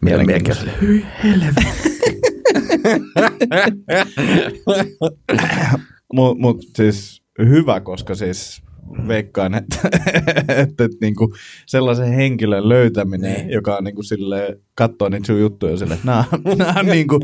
Mielen miekin on silleen, hyi helvetti. Mutta mut siis hyvä, koska siis veikkaan, että, että, että niinku sellaisen henkilön löytäminen, Niin. joka on niinku sille katsoo niitä sun juttuja silleen, että nämä, nämä on niinku,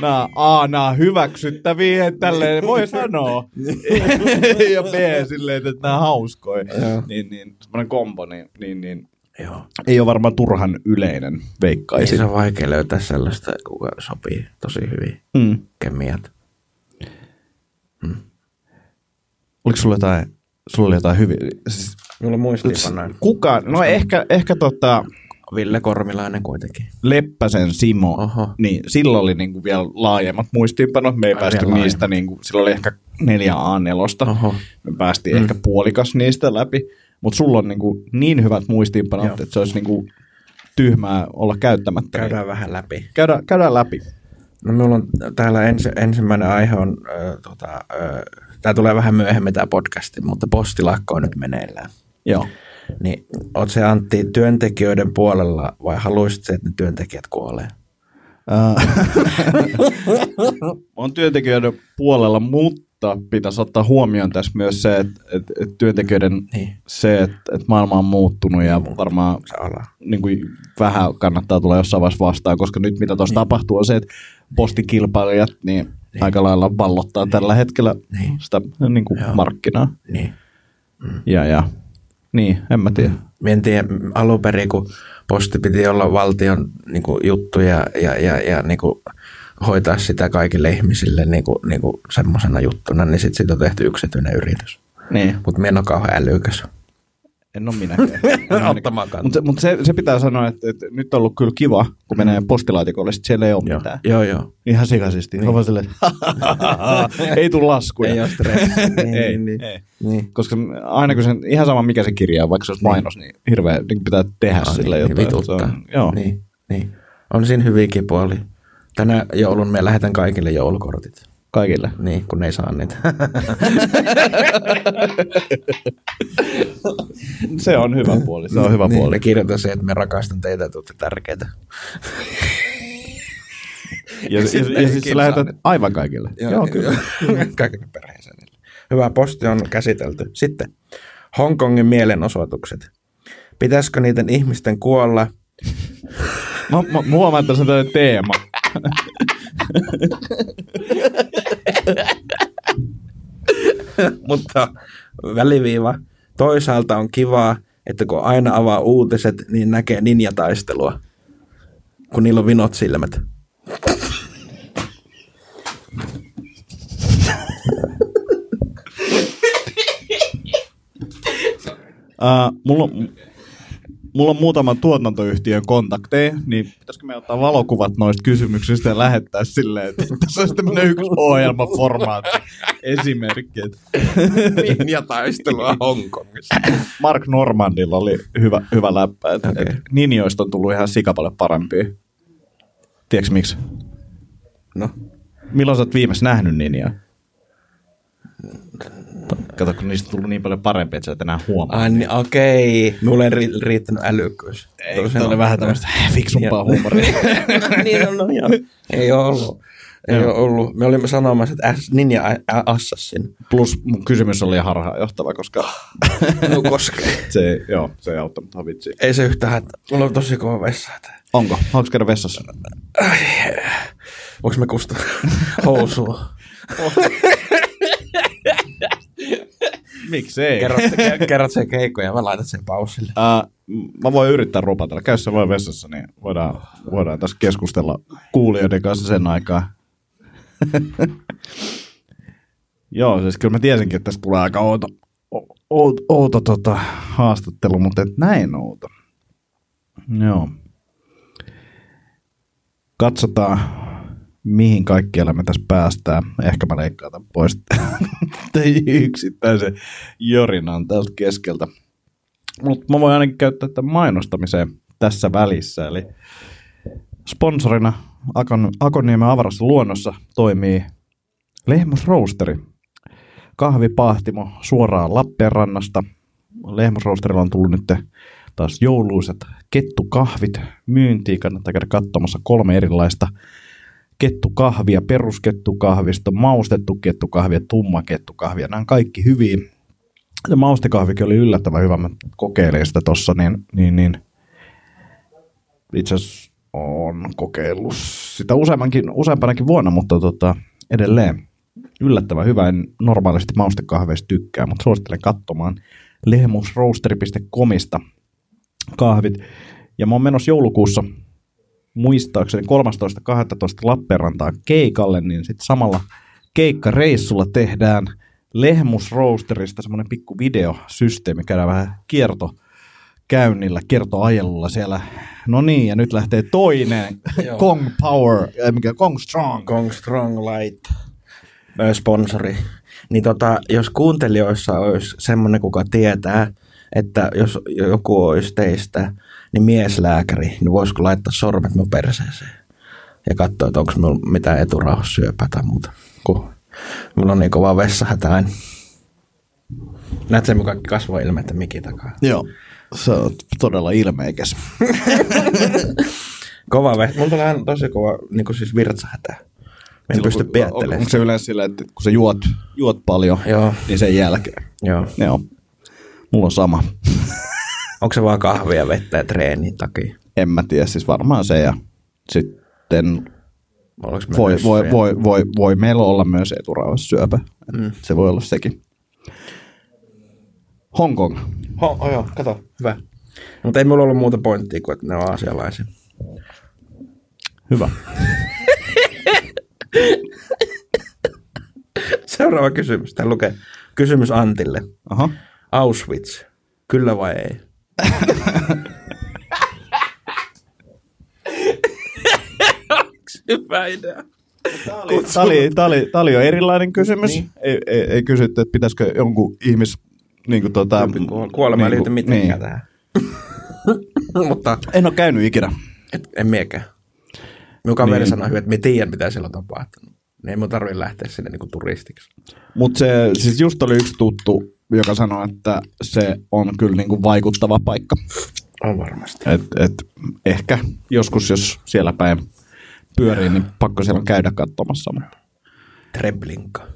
nämä, A, nämä on hyväksyttäviä, että tälleen voi sanoa. ja B, silleen, että nämä on hauskoja. Niin, niin semmoinen kombo, niin, niin, niin Joo. ei ole varmaan turhan yleinen, Ei veikkaisin. se on vaikea löytää sellaista, kuka sopii tosi hyvin Mm. kemiat. Oliko sulla jotain, sulla oli jotain hyviä, siis Mulla muistiinpanoja. kuka, no ehkä, ehkä tota Ville Kormilainen kuitenkin. Leppäsen Simo, Oho. niin silloin oli niinku vielä laajemmat muistiinpanot, me ei Ai, päästy niistä, niinku, silloin oli ehkä neljä A4, Oho. me päästiin Mm. ehkä puolikas niistä läpi, mutta sulla on niinku niin hyvät muistiinpanot, Joo. että se olisi niinku tyhmää olla käyttämättä. Käydään vähän läpi. käydään, käydään läpi. No minulla on täällä ensi, ensimmäinen aihe on, äh, tota, äh, tämä tulee vähän myöhemmin tämä podcasti, mutta postilakko on nyt meneillään. Joo. Niin, oot se Antti työntekijöiden puolella vai haluaisit se, että ne työntekijät kuolee? on työntekijöiden puolella, mutta pitäisi ottaa huomioon tässä myös se, että, että, että työntekijöiden Niin, se, että, että maailma on muuttunut ja varmaan se ala. niin kuin vähän kannattaa tulla jossain vaiheessa vastaan, koska nyt mitä tuossa Niin. tapahtuu on se, että postikilpailijat niin Niin. aika lailla vallottaa tällä hetkellä Niin. sitä niin kuin Joo. markkinaa. Niin. Ja, ja niin, en mä tiedä. Mä en tiedä, alun perin, kun posti piti olla valtion niin kuin, juttu ja, ja, ja, ja niin kuin, hoitaa sitä kaikille ihmisille niin kuin, niin kuin semmoisena juttuna, niin sitten siitä on tehty yksityinen yritys. Niin. Mutta mä en ole kauhean älykäs. En ole minäkään. Mutta mut se, se, pitää sanoa, että, että, nyt on ollut kyllä kiva, kun menee postilaatikolle, sit siellä ei ole Joo, mitään. joo. joo. Ihan sikaisesti. Niin. Vaan silleen, että ei tule laskuja. Ei ole stressiä. niin, Ei, niin, niin. ei. niin. Koska aina kun sen, ihan sama mikä se kirja on, vaikka se olisi mainos, niin hirveä niin pitää tehdä Ah, sille niin, jotain. vituttaa. Se on- Joo. Niin, niin. On siinä hyviäkin puoli. Tänä joulun me lähetän kaikille joulukortit. Kaikille. Niin, kun ne ei saa niitä. Se on hyvä puoli. Se on hyvä niin, puoli. Me kirjoitan se, että me rakastan teitä, että olette tärkeitä. Ja, ja, Sitten ja, siis sä lähetät aivan kaikille. Joo, kyllä. Kaikille perheenjäsenille. Hyvä posti on käsitelty. Sitten Hongkongin mielenosoitukset. Pitäisikö niiden ihmisten kuolla? Mä, mä, mä huomaan, että se on teema. Mutta väliviiva. Toisaalta on kivaa, että kun aina avaa uutiset, niin näkee ninjataistelua, kun niillä on vinot silmät. Uh, mulla, on, mulla on muutaman tuotantoyhtiön kontakteja, niin pitäisikö me ottaa valokuvat noista kysymyksistä ja lähettää silleen, että tässä olisi tämmöinen yksi ohjelmaformaatti esimerkki. että Ninjataistelua Hongkongissa. Mark Normandilla oli hyvä, hyvä läppä, että okay. et ninjoista on tullut ihan sikapaljon parempia. Tiedätkö miksi? No, Milloin sä oot viimeksi nähnyt ninjaa? Kato, kun niistä on tullut niin paljon parempia, että sä et enää huomaa. Ai, niin, okei. Mulle ei ri- riittänyt älykkyys. Ei, toi oli on- vähän tämmöistä fiksumpaa huumoria. niin on, no, joo. Ei ole ollut. Ei Joo. ole ollut. Me olimme sanomassa, että Ninja Assassin. Plus mun kysymys oli harhaanjohtava, koska No koskee. se, joo, se ei auttanut havitsi. Ei se yhtään, että mulla on tosi kova vessa. Että... Onko? Haluatko käydä vessassa? Voinko me kustaa housua? Miksei? kerrot, ke- kerrot sen keikkoja ja mä laitan sen paussille. Uh, mä voin yrittää rupatella. Käy sä vaan vessassa, niin voidaan, voidaan tässä keskustella kuulijoiden kanssa sen aikaa. Joo, siis kyllä mä tiesinkin, että tästä tulee aika outo, outo, outo tota, haastattelu, mutta et näin outo. Joo. Katsotaan, mihin kaikkialle me tässä päästään. Ehkä mä leikkaan tämän pois yksittäisen jorinan tältä keskeltä. Mutta mä voin ainakin käyttää tämän mainostamiseen tässä välissä. Eli sponsorina Akon, Akonniemen avarassa luonnossa toimii Lehmus Roasteri. Kahvipahtimo suoraan Lappeenrannasta. Lehmus Roasterilla on tullut nyt taas jouluiset kettukahvit myyntiin. Kannattaa käydä katsomassa kolme erilaista kettukahvia, peruskettukahvista, maustettu kettukahvi ja tumma kettukahvi. Ja nämä on kaikki hyviä. Ja maustekahvikin oli yllättävän hyvä. Mä kokeilin sitä tossa, niin, niin, niin itse asiassa on kokeillut sitä useammankin, useampanakin vuonna, mutta tota, edelleen yllättävän hyvä. En normaalisti maustekahveista tykkää, mutta suosittelen katsomaan lehmusroasteri.comista kahvit. Ja mä oon menossa joulukuussa muistaakseni 13.12. Lappeenrantaan keikalle, niin sitten samalla keikkareissulla tehdään Lehmus Roasterista semmoinen pikku videosysteemi, käydään vähän kierto käynnillä, kiertoajelulla siellä. No niin, ja nyt lähtee toinen Joo. Kong Power, mikä Kong Strong. Kong Strong Light sponsori. Niin tota, jos kuuntelijoissa olisi semmoinen, kuka tietää, että jos joku olisi teistä, niin mieslääkäri, niin voisiko laittaa sormet mun perseeseen ja katsoa, että onko minulla mitään eturauhassyöpää tai muuta. Kun mulla on niin kova vessahätä aina. Näet sen mun kaikki kasvoilmeet mikin takaa. Joo, se on todella ilmeikäs. Kova vessa. Mulla tulee aina tosi kova niin kuin siis virtsahätä. Mä en pysty piettelemään. Onko se yleensä sillä, että kun sä juot, juot paljon, Joo, niin sen jälkeen? joo. Joo, mulla on sama. Onko se vaan kahvia, vettä ja treenin takia? En mä tiedä, siis varmaan se ja sitten voi, voi, voi, voi, voi meillä olla myös eturauhassyöpä. Mm. Se voi olla sekin. Hongkong. Ho, oh, joo, kato, hyvä. Mutta ei mulla ollut muuta pointtia kuin, että ne on asialaisia. Hyvä. Seuraava kysymys. Täällä lukee kysymys Antille. Aha. Auschwitz. Kyllä vai ei? Hyvä idea. Tämä oli, oli, oli, jo erilainen kysymys. Niin. Ei, ei, ei kysytty, että pitäisikö jonkun ihmis... Niin kuin, tuota, Kuolema ei niin liity kuin- mitenkään niin. tähän. Mutta En ole käynyt ikinä. et, en miekään. Minun kaveri Niin. sanoi, että me tiedän, mitä siellä on tapahtunut. Niin ei mun tarvitse lähteä sinne niinku turistiksi. Mutta se, siis just oli yksi tuttu, joka sanoi, että se on kyllä niin kuin vaikuttava paikka. On varmasti. Et, et ehkä joskus, jos siellä päin pyörii, niin pakko siellä käydä katsomassa. Mutta Treblinka.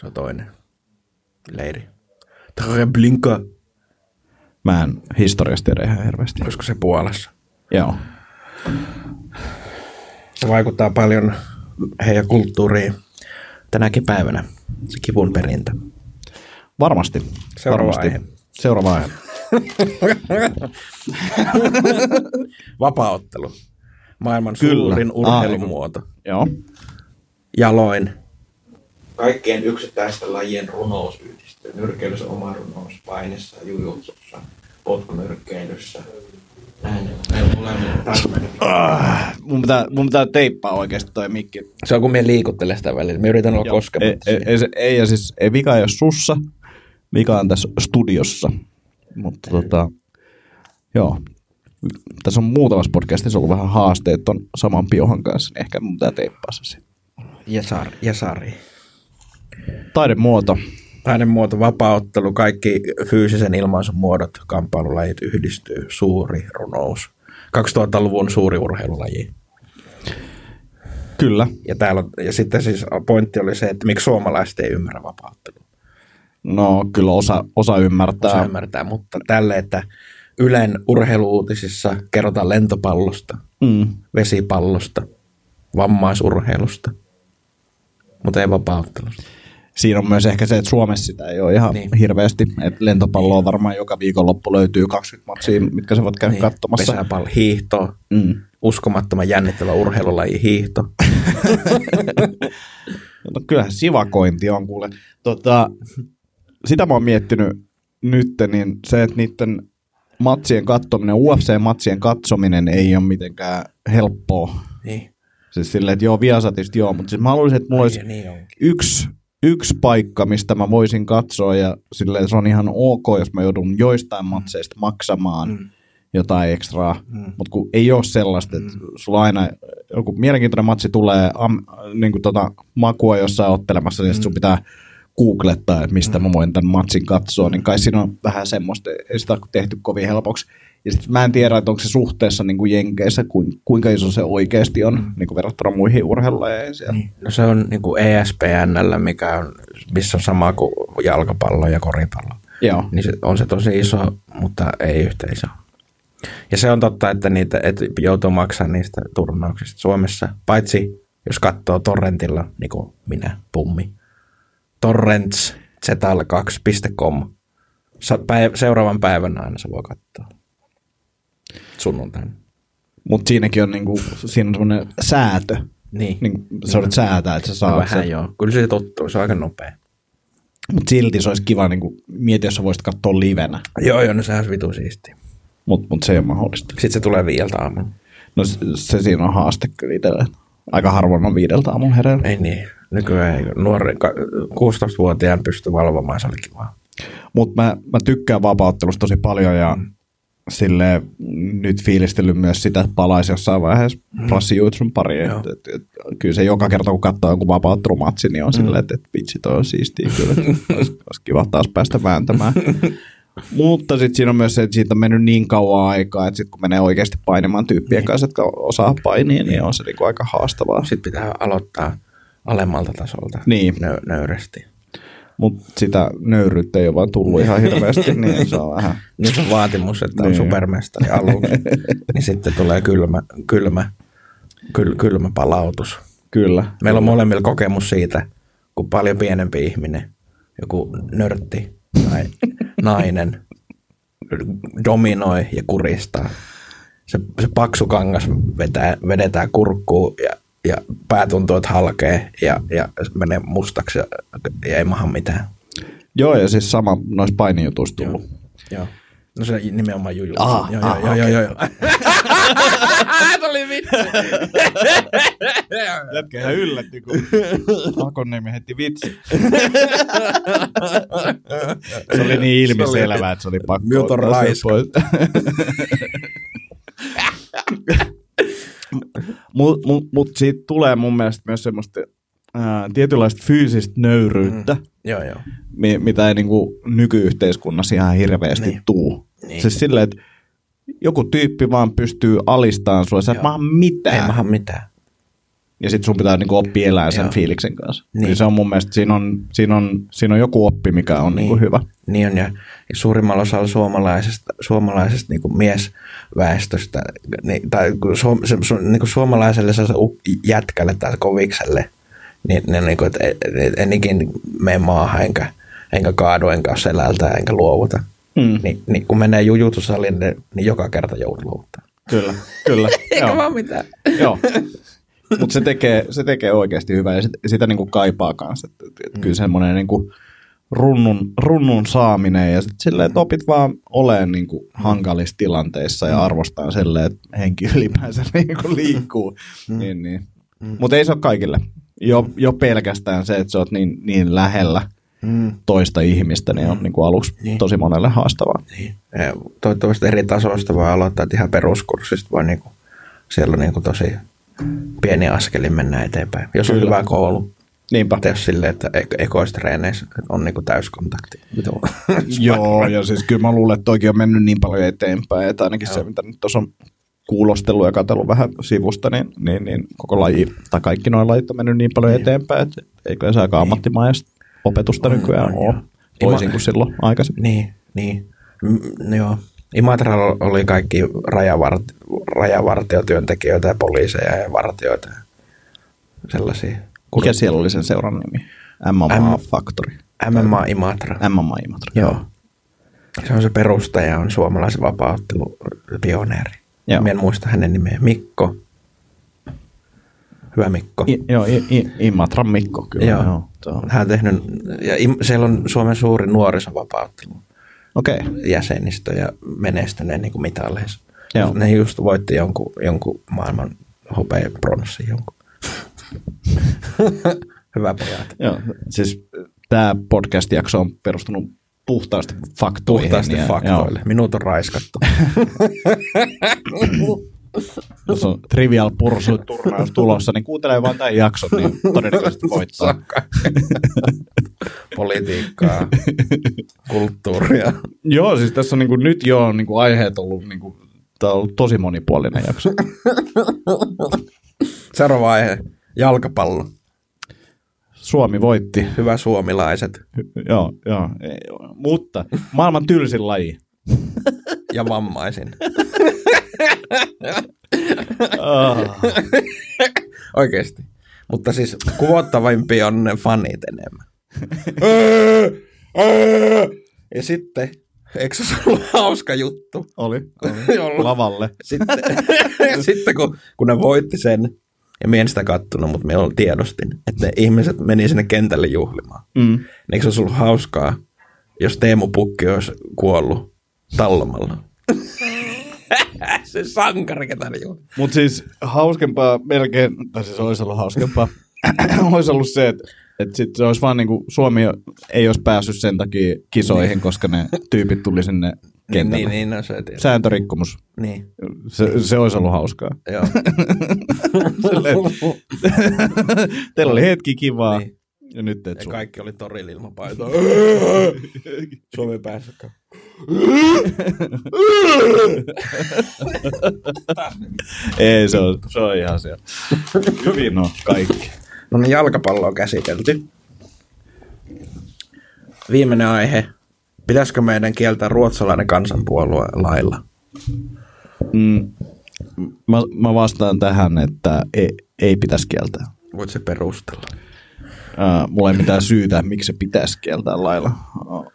Se on toinen leiri. Treblinka. mä en historiasta tiedä ihan hirveästi. Olisiko se Puolassa? Joo. Se vaikuttaa paljon heidän kulttuuriin tänäkin päivänä. Se kivun perintö. Varmasti. Seuraava varmasti. aihe. Seuraava aihe. Vapaaottelu. Maailman Kyllä. suurin urheilumuoto. Joo. Jaloin. Kaikkien yksittäisten lajien runous yhdistyy. Nyrkkeilyssä oma runous, painissa, jujutsussa, potkunyrkkeilyssä. Näin. Täsmälleen. Ah, mun, pitää, mun pitää teippaa oikeasti toi mikki. Se on kun me liikuttelen sitä välillä. Me yritän olla Ei, koskematta. ei, ei, se- ei, ja siis ei vika ei ole sussa, vika on tässä studiossa. Mutta tota, joo. Tässä on muutamassa podcastissa ollut vähän haasteet ton saman piohan kanssa, niin ehkä mun pitää teippaa se sitten. Jesari. Jesari. Taidemuoto. Taidemuoto, vapaaottelu, kaikki fyysisen ilmaisun muodot, kamppailulajit yhdistyy, suuri runous. 2000-luvun suuri urheilulaji. Kyllä. Ja, täällä, ja sitten siis pointti oli se, että miksi suomalaiset ei ymmärrä vapauttelua. No kyllä osa, osa ymmärtää. Osa ymmärtää, mutta tälle, että Ylen urheiluutisissa kerrotaan lentopallosta, Mm. vesipallosta, vammaisurheilusta, mutta ei vapauttelusta. Siinä on myös ehkä se, että Suomessa sitä ei ole ihan Niin. niin. hirveästi. Että lentopalloa varmaan joka viikonloppu löytyy 20 matsia, mitkä sä voit käydä niin, katsomassa. Pesäpallo, hiihto, Mm. uskomattoman jännittävä urheilulaji hiihto. No, kyllähän sivakointi on kuule. Tota, sitä mä oon miettinyt nyt, niin se, että niiden matsien katsominen, UFC-matsien katsominen ei ole mitenkään helppoa. Niin, Siis silleen, että joo, Viasatista joo, mutta siis mä haluaisin, että mulla olisi niin, niin onkin. yksi, yksi paikka, mistä mä voisin katsoa ja silleen, se on ihan ok, jos mä joudun joistain matseista maksamaan Mm. mm. jotain ekstraa, Mm. mm. mutta kun ei ole sellaista, että sulla aina joku mielenkiintoinen matsi tulee, am, niin kuin tota, makua jossain ottelemassa, niin mm. sun pitää googlettaa, että mistä mm. mä voin tämän matsin katsoa, niin kai siinä on vähän semmoista, ei sitä ole tehty kovin helpoksi. Ja sit mä en tiedä, että onko se suhteessa niin kuin Jenkeissä, kuin, kuinka iso se oikeasti on mm. niin kuin verrattuna muihin urheilulajeihin siellä. Niin. No se on niin kuin ESPNllä, mikä on, missä on sama kuin jalkapallo ja koripallo. Joo. Niin se, on se tosi iso, mutta ei yhtä iso. Ja se on totta, että niitä että joutuu maksamaan niistä turnauksista Suomessa, paitsi jos katsoo torrentilla, niin kuin minä, pummi. torrentszetal2.com. Sa- päiv- seuraavan päivän aina se voi katsoa. Sunnuntaina. Mutta siinäkin on, niinku, siinä on semmoinen säätö. Niin. Niin, sä olet säätää, että sä No saat vähän sen. joo. Kyllä se tottuu, se on aika nopea. Mutta silti se olisi kiva niinku, mieti, jos sä voisit katsoa livenä. Joo, joo, no sehän olisi vitu siistiä. Mutta mut se ei ole mahdollista. Sitten se tulee viieltä aamulla. No se, se siinä on haaste kyllä itselle. Aika harvoin on viideltä aamulla hereillä. Ei niin. Nykyään. Nuori, ka- 16-vuotiaan pystyy valvomaan, se oli kivaa. Mutta mä, mä tykkään vapauttelusta tosi paljon ja mm. sille nyt fiilistellyt myös sitä, että palaisi jossain vaiheessa mm. pariin. Joo. Et, et, et, kyllä se joka kerta, kun katsoo jonkun vapauttelumatsi, niin on mm. silleen, että, että vitsi, toi on siistiä kyllä. Olisi, olisi kiva taas päästä vääntämään. Mutta sitten siinä on myös se, että siitä on mennyt niin kauan aikaa, että sitten kun menee oikeasti painimaan tyyppien kanssa, jotka osaa painia, niin on se niinku aika haastavaa. Sitten pitää aloittaa alemmalta tasolta Niin. nö- nöyresti. Mutta sitä nöyryyttä ei ole vaan tullut ihan hirveästi, niin se on vähän... Nyt on vaatimus, että on Niin. supermestari aluksi. niin sitten tulee kylmä, kylmä, kyl, kylmä palautus. Kyllä. Meillä on molemmilla kokemus siitä, kun paljon pienempi ihminen, joku nörtti tai nainen dominoi ja kuristaa. Se, se paksu kangas vetää, vedetään kurkkuun ja, ja pää tuntuu, että halkee ja, ja menee mustaksi ja, ja ei maha mitään. Joo, ja siis sama noissa painijutuissa tullut. Joo. No se nimenomaan juju. Ah, joo, ah, joo, joo, joo, joo. Tuli vitsi. Jätkä ihan yllätti, kun Akonniemi heitti vitsi. se oli niin ilmiselvää, että se oli pakko Minut on ottaa se raiska. Mutta mut, mut siitä tulee mun mielestä myös semmoista ää, tietynlaista fyysistä nöyryyttä, mm. joo, joo. mi, mitä ei niinku nykyyhteiskunnassa ihan hirveästi Niin. tuu. Niin. Siis silleen, että joku tyyppi vaan pystyy alistamaan sua, sä et maha mitään. Ei maha mitään. Ja sitten sun pitää niinku oppia elämään sen Joo. fiiliksen kanssa. Niin. Niin. se on mun mielestä, siinä on, siinä on, siinä on joku oppi, mikä on niin. niinku hyvä. Niin on, ja, suurimmalla osalla suomalaisesta, suomalaisesta niin kuin miesväestöstä, niin, tai kun su, se, su, niin kuin suomalaiselle se jätkälle tai kovikselle, niin, niin, niin kuin, että en, ikin mene maahan enkä, enkä kaadu, enkä selältä, enkä luovuta. Mm. Niin, niin kun menee jujutusaliin, niin, niin joka kerta joudut luovuttamaan. Kyllä, kyllä. Eikä vaan mitään. Joo. Mutta se tekee, se tekee oikeasti hyvää ja sit, sitä niinku kaipaa kanssa. Et, et, et Mm. Kyllä semmoinen niinku runnun, runnun saaminen ja sitten silleen, että opit vaan olemaan niinku Mm. hankalissa tilanteissa ja arvostaa silleen, että henki ylipäänsä niinku liikkuu. Mm. Niin, niin. Mutta ei se ole kaikille. Jo, jo pelkästään se, että sä oot niin, niin lähellä Mm. toista ihmistä, niin on niinku aluksi Niin. tosi monelle haastavaa. Niin. Toivottavasti eri tasoista voi aloittaa, ihan peruskurssista voi niinku, siellä niinku tosi pieni askelin mennä eteenpäin. Jos on Kyllä. hyvä koulu, Niinpä. tee silleen, että ek- ekoistreeneissä on niinku täyskontakti. Joo, ja siis kyllä mä luulen, että toikin on mennyt niin paljon eteenpäin, että ainakin se, mitä nyt tuossa on kuulostellut ja katsellut vähän sivusta, niin, niin, niin koko laji, tai kaikki noin lajit on mennyt niin paljon Niin. eteenpäin, että eikö se aika ammattimaista opetusta On, nykyään on, ole, joo. toisin kuin silloin aikaisemmin. niin, niin. Mm, joo. Imatralla oli kaikki rajavart- rajavartiotyöntekijöitä ja poliiseja ja vartioita ja sellaisia. Mikä siellä oli sen seuran nimi? MMA M- Factory. MMA Imatra. MMA Imatra. Joo. Se on se perustaja, on suomalaisen vapaaottelun pioneeri. Joo. Mä en muista hänen nimeä. Mikko. Hyvä Mikko. I, joo, I, I, Imatran Mikko kyllä. Joo. Joo. Hän on tehnyt, ja im, siellä on Suomen suurin nuorisovapaaottelu Okei, okay. jäsenistö ja menestyneen niin kuin mitaleissa. Joo. Ne just voitti jonkun, jonkun maailman hopea pronssi jonkun. Hyvä pojat. joo. Siis tämä podcast-jakso on perustunut puhtaasti faktoihin. Puhtaasti ja- faktoille. Minut on raiskattu. jos on Trivial Pursuit turnaus tulossa, niin kuuntelee vaan tämän jakson, niin todennäköisesti voittaa. Politiikkaa, kulttuuria. Joo, siis tässä on niin kuin, nyt jo on niin kuin aiheet ollut, niin kuin, tämä on ollut tosi monipuolinen jakso. Seuraava aihe. Jalkapallo. Suomi voitti, Hyvä suomilaiset joo, joo, joo. mutta maailman tylsin laji. ja vammaisin. Ah. Oikeesti. Mutta siis kuvottavimpia on ne fanit enemmän. ja sitten, eikö se ollut hauska juttu? Oli, Oli. lavalle. Sitten, sitten kun, kun ne voitti sen, ja mie en sitä kattonut, mutta meillä tiedostin, että ne ihmiset meni sinne kentälle juhlimaan. Mm. Niin Eikö se olisi ollut hauskaa, jos Teemu Pukki olisi kuollut tallomalla? se sankari, ketä. Mutta siis hauskempaa melkein, tai siis olisi ollut hauskempaa, olisi ollut se, että että sit se olisi vaan niinku, Suomi ei olisi päässyt sen takia kisoihin, koska ne tyypit tuli sinne kentälle. Niin, niin, no se tietysti. Sääntörikkomus. Niin, Se, se olisi ollut hauskaa. joo. Silleen, Teillä oli hetki kivaa. Niin. Ja nyt teet Ja sun. kaikki oli torilla ilman paitaa. Suomi päässytkö? Ei, se on, se on ihan siellä. Hyvin on kaikki. No niin, jalkapallo on käsitelty. Viimeinen aihe. Pitäisikö meidän kieltää ruotsalainen kansanpuolue lailla? Mm, mä, mä vastaan tähän, että ei, ei pitäisi kieltää. Voit se perustella. Mulla ei mitään syytä, miksi se pitäisi kieltää lailla.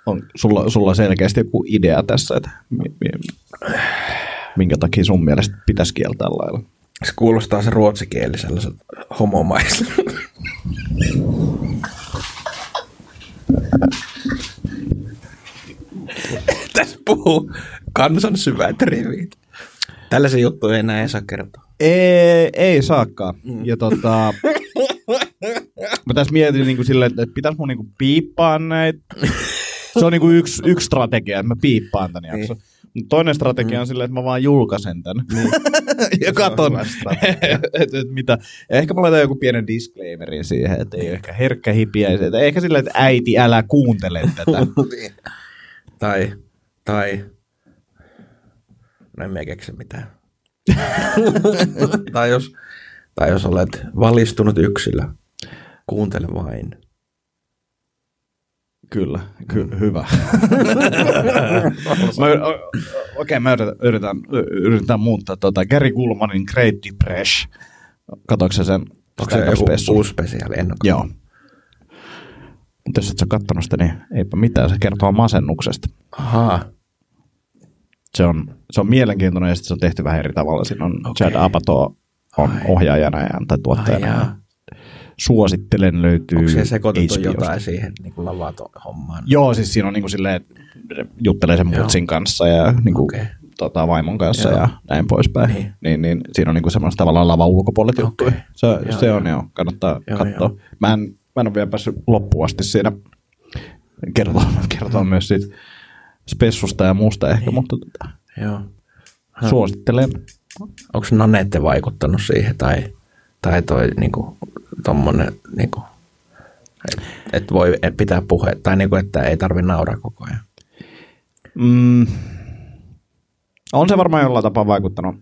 On sulla, sulla selkeästi joku idea tässä, että mi, mi, minkä takia sun mielestä pitäisi kieltää lailla. Se kuulostaa se ruotsikieli sellaiset homomaiset. Tässä puhuu kansan syvät rivit. Tällaisia juttuja ei enää ei saa kertoa. Ei, ei saakaan. Mm. Ja tota, mä tässä mietin niin kuin silleen, että pitäisi mun niin kuin piippaa näitä. Se on niin kuin yksi, yksi strategia, että mä piippaan tämän jakson. Niin. Mut Toinen strategia on silleen, että mä vaan julkaisen tämän. ja katon, että et mitä. Ja ehkä mä laitan joku pienen disclaimerin siihen, että ei ole ehkä herkkä hipiäisiä. Että ehkä silleen, että äiti, älä kuuntele tätä. tai, tai, no en mä keksi mitään. tai, jos, tai jos olet valistunut yksilö, kuuntele vain. Kyllä, ky- hyvä. mä, okei, mä yritän, yritän, yritän muuttaa tota Gary Gulmanin Great Depression. Katoiko sen Onko se joku uusi spesiaali? En Joo. Mutta jos et sä kattonut sitä, niin eipä mitään. Se kertoo masennuksesta. Ahaa. Se on, se on mielenkiintoinen ja sit se on tehty vähän eri tavalla. Siinä on okay. Chad Apatow on Ai. ohjaajana ja, tai Ai tuottajana. jaa. Suosittelen, löytyy Onko se sekoitettu HBOsta. jotain siihen niin kuin hommaan? Joo, siis siinä on niinku silleen, että juttelee sen mutsin kanssa ja niinku, Okei. tota, vaimon kanssa Joo. ja näin poispäin. Niin. Niin. Niin, niin siinä on niinku semmoista tavallaan lava ulkopuolet Okei. juttuja. Se, Joo, se joo. on joo, kannattaa Joo, katsoa. joo. Mä en, mä en ole vielä päässyt loppuun asti siinä kertoa, kertoa myös siitä spessusta ja muusta ehkä, Niin. mutta tota, Joo. suosittelen. Onko Nanette vaikuttanut siihen tai, tai toi niinku, tommonen, niinku, että et voi pitää puhe, tai niinku, että ei tarvi nauraa koko ajan. Mm, on se varmaan jollain tapaa vaikuttanut,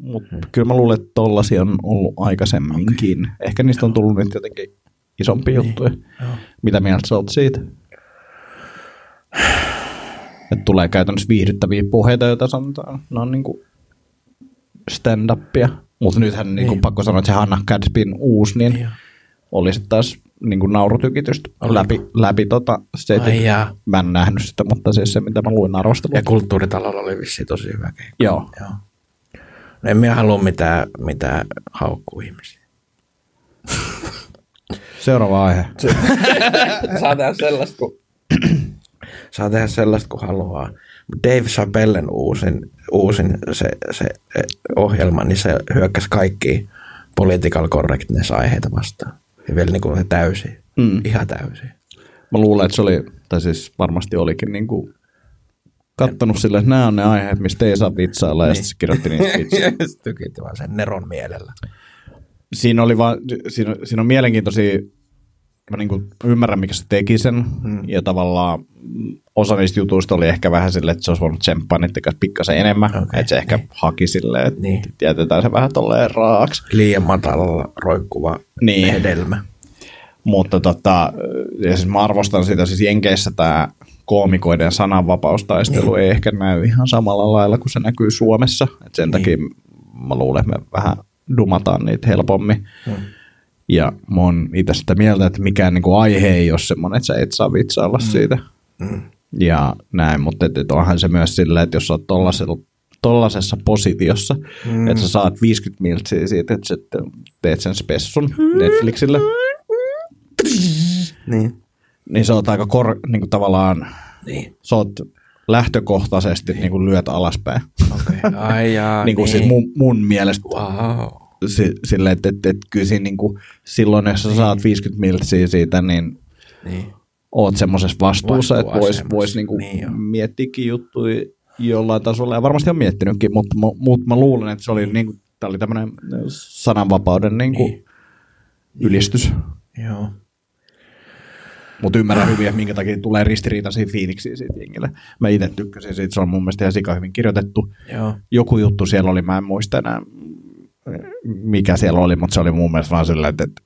mutta hmm. kyllä mä luulen, että tollasia on ollut aikaisemminkin. Okay. Ehkä niistä on tullut nyt jotenkin isompia niin. juttuja. Joo. Mitä mieltä sä oot siitä? Että tulee käytännössä viihdyttäviä puheita, joita sanotaan. Ne on niinku stand-upia. Mutta nythän niinku Niin. pakko sanoa, että se Hanna Cadspin uusi, niin Joo. oli sitten taas niinku naurutykitystä Oliko? läpi, läpi tota setin. Mä en nähnyt sitä, mutta siis se, mitä mä luin arvostelua. Ja kulttuuritalolla oli vissiin tosi hyvä keikka. Joo. Joo. No en minä halua mitään, mitään haukkuu ihmisiä. Seuraava aihe. Saa tehdä sellaista, kun... Saa tehdä sellaista, kun haluaa. Dave Chappellen uusin, uusin se, se eh, ohjelma, niin se hyökkäsi kaikki political correctness-aiheita vastaan. Ja vielä niin kuin täysin. Mm. Ihan täysin. Mä luulen, että se oli, tai siis varmasti olikin niin kuin kattonut sille, että nämä on ne aiheet, mistä ei saa vitsailla, ja Niin. sitten se kirjoitti niistä vitsiä. Sitten Tykitti vaan sen Neron mielellä. Siinä, oli vaan, siinä, siinä on mielenkiintoisia, mä niin kuin ymmärrän, mikä se teki sen, Mm. ja tavallaan osa niistä jutuista oli ehkä vähän silleen, että se olisi voinut tsemppaa niiden kanssa pikkasen enemmän, okay, että se ehkä niin. haki silleen, että Niin. jätetään se vähän tolleen raaksi. Liian matalalla roikkuva Niin. hedelmä. Mutta tota, ja siis mä arvostan sitä, siis Jenkeissä tämä koomikoiden sananvapaustaistelu Niin. ei ehkä näy ihan samalla lailla kuin se näkyy Suomessa. Et sen Niin. takia mä luulen, että me vähän dumataan niitä helpommin. Mm. Ja mä oon itse sitä mieltä, että mikään niinku aihe ei ole semmoinen, että sä et saa vitsailla mm. siitä. Mm. Ja näin, mutta et, et onhan se myös silleen, että jos sä oot tollasella, tollasessa positiossa, Mm. että sä saat 50 miltsiä siitä, että sä te- teet sen spessun Netflixille, Niin. niin se on aika kor, niin kuin tavallaan, Niin. sä oot lähtökohtaisesti niin. kuin lyöt alaspäin. Okei. Okay. Ai jaa, niin kuin niin. siis mun, mun mielestä Wow. Si, silleen, että, että, että kyllä siinä niin kuin, silloin, jos sä saat 50 miltsiä siitä, niin Niin. oot semmoisessa vastuussa, että vois, vois niinku Niin joo. miettiäkin juttuja jollain tasolla, ja varmasti on miettinytkin, mutta, mu- mutta mä luulen, että se oli, niinku, tää oli tämmöinen sananvapauden niinku Niin. ylistys. Joo. Mutta ymmärrän hyvin, että minkä takia tulee ristiriitaisia fiiliksiä siitä jengille. Mä itse tykkäsin siitä, se on mun mielestä ihan sika hyvin kirjoitettu. Joo. Joku juttu siellä oli, mä en muista enää mikä siellä oli, mutta se oli mun mielestä vaan silleen, että, että,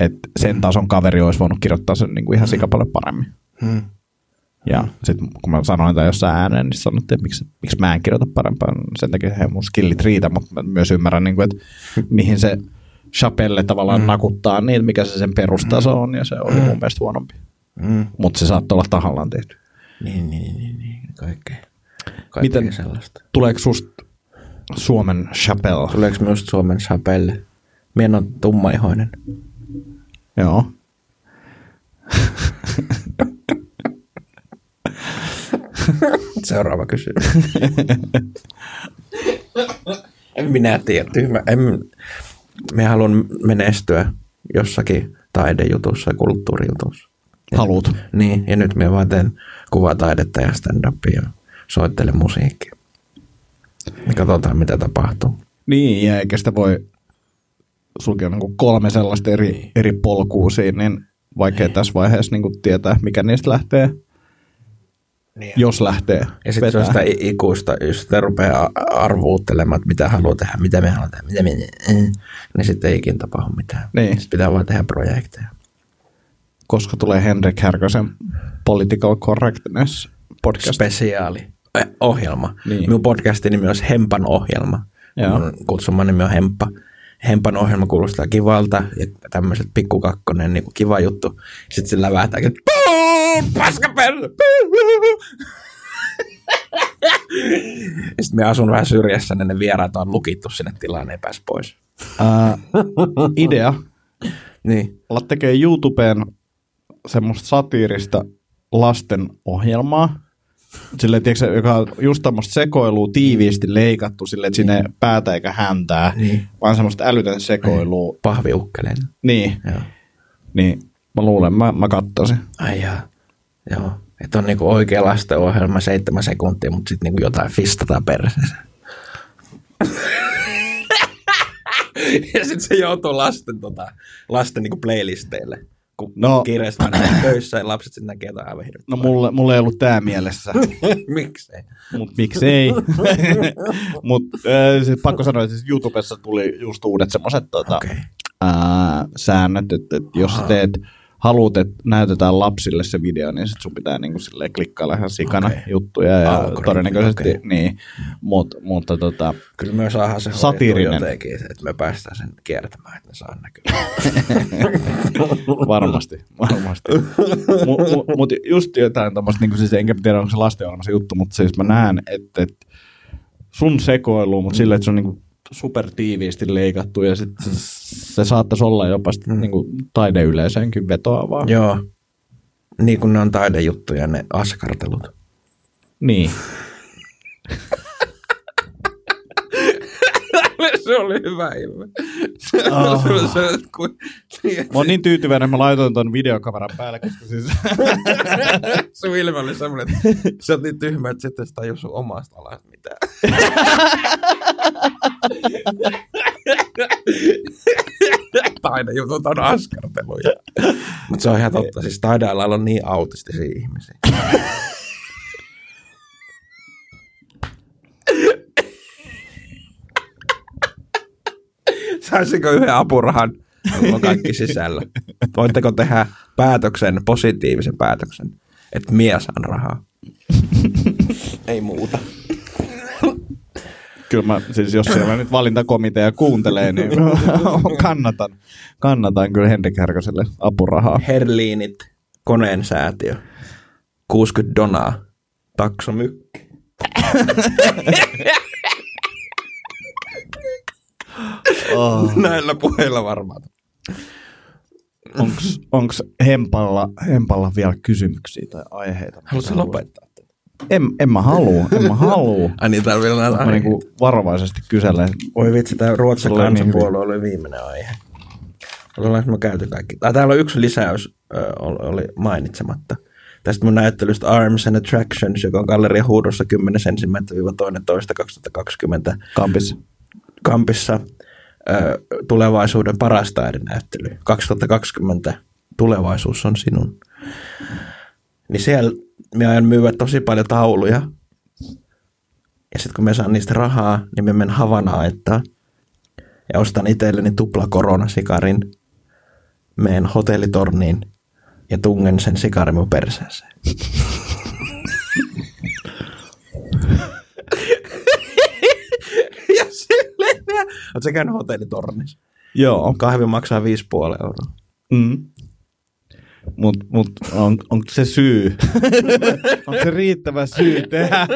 että sen tason kaveri olisi voinut kirjoittaa sen niin kuin ihan sika paljon paremmin. Hmm. Ja sitten kun mä sanoin tämän jossain ääneen, niin sanottiin, että miksi, miksi mä en kirjoita parempaa. Sen takia he mun skillit riitä, mutta mä myös ymmärrän, niin kuin, että mihin se Chapelle tavallaan mm. nakuttaa niin, mikä se sen perustaso on, ja se oli mun mielestä huonompi. Mm. Mutta se saattoi olla tahallaan tehty. Niin, niin, niin, niin. Kaikkea. Kaikkea Miten- sellaista. Tuleeko susta Suomen Chapelle? Tuleeko myös Suomen Chapelle? Mien on tummaihoinen. Joo. Seuraava kysymys. en minä tiedä. Tyhmä. En, me haluan menestyä jossakin taidejutussa ja kulttuurijutussa. Haluut. Niin, ja nyt me vaan teen kuvataidetta ja stand-upia ja soittelen musiikkia. Ja katsotaan, mitä tapahtuu. Niin, ja eikä sitä voi sulkea niin kolme sellaista eri, eri polkua siinä, niin vaikea Niin. tässä vaiheessa niin kuin tietää, mikä niistä lähtee, Niin. jos lähtee Ja sitten se on sitä ikuista, jos sitä rupeaa arvuuttelemaan, että mitä haluaa tehdä, mitä me haluaa tehdä, mitä me, niin sitten ei ikinä tapahdu mitään. Niin. Sitten pitää vaan tehdä projekteja. Koska tulee Henrik Härkösen Political Correctness podcast. Spesiaali. Ohjelma. Niin. Minun podcastin nimi olisi Hempan ohjelma. Joo. Mun kutsuma nimi on Hemppa. Hempan ohjelma kuulostaa kivalta ja tämmöiset pikkukakkonen, niin kuin kiva juttu. Sitten se lävähtää, että. Ja sitten me asun vähän syrjässä, niin ne vieraat on lukittu sinne tilaan, ei pääse pois. Ää, idea, Niin. alat tekee YouTubeen semmoista satiirista lasten ohjelmaa, silleen, tiedätkö, sä, joka on just tämmöistä sekoilua tiiviisti leikattu silleen, että sinne päätä eikä häntää, Niin. vaan semmoista älytön sekoilua. Pahviukkeleen. Niin, Joo. niin mä luulen, mä, mä kattoisin. Ai jaa. Joo. Että on niinku oikea lastenohjelma seitsemän sekuntia, mutta sitten niinku jotain fistataan perseessä. ja sitten se joutuu lasten, tota, lasten niinku playlisteille. Kun No. mennään töissä ja lapset sitten näkee jotain aivan No mulle, mulle ei ollut tää mielessä, Miksei? mutta miksei. mutta äh, siis pakko sanoa, että siis YouTubessa tuli just uudet semmoiset tota. Okay. ää, säännöt, että, että jos teet, haluat, että näytetään lapsille se video, niin sit sun pitää niinku klikkailla ihan sikana okay. juttuja ja Algoritmi, todennäköisesti, okay. niin, Mut, mutta tota, Kyllä me saadaan se Satiirinen. jotenkin, että me päästään sen kiertämään, että ne saa näkyä. varmasti, varmasti. Mutta mu, mut just jotain tämmöistä, niinku siis enkä tiedä onko se lastenohjelma se juttu, mutta siis mä näen, että, että sun sekoilu, mutta silleen, että se on niinku super tiiviisti leikattu ja sit se, saattaisi olla jopa sit, niinku taideyleisöönkin vetoavaa. Joo. Niin kuin ne on taidejuttuja, ne askartelut. Niin. se oli hyvä ilme. Ah. se, se, kun, niin, Mä oon niin tyytyväinen, että mä laitoin ton videokameran päälle, koska siis... sun ilme oli semmoinen, että sä oot niin tyhmä, että sitten sitä tajua sun omasta alasta mitään. Taidejutut on askarteluja. Mutta se on ihan totta, siis taidealalla on niin autistisia ihmisiä. Saisinko yhden apurahan? Mulla on kaikki sisällä. Voitteko tehdä päätöksen, positiivisen päätöksen, että mies saan rahaa? Ei muuta. Kyllä mä, siis jos siellä nyt valintakomitea kuuntelee, niin kannatan, kannatan kyllä Henrik Härköselle apurahaa. Herliinit, koneen säätiö, 60 donaa, taksomykki. Oh. Näillä puheilla varmaan. Onks, onks Hempalla, Hempalla vielä kysymyksiä tai aiheita? Haluatko lopettaa? En, en mä halua, en mä halua. Ai niin, täällä vielä näitä Mä niinku varovaisesti kyselen. Voi vitsi, tämä Ruotsin niin kansanpuolue oli viimeinen aihe. Ollaanko me käyty kaikki? Tai täällä on yksi lisäys, oli mainitsematta. Tästä mun näyttelystä Arms and Attractions, joka on Galleria Huudossa 10.1.12.2020 Kampissa. Kampissa ö, tulevaisuuden paras taidenäyttely. 2020 tulevaisuus on sinun. Niin siellä me aion myyä tosi paljon tauluja. Ja sitten kun me saan niistä rahaa, niin me menen Havanaettaan. Ja ostan itselleni tupla koronasikarin. Meen hotellitorniin ja tungen sen sikarin mun perseeseen. ja silleen vielä. Oletko sä käynyt hotellitornissa? Joo. Kahvi maksaa 5,5 euroa. Mm. Mutta mut on, onko se syy? onko se riittävä syy tehdä,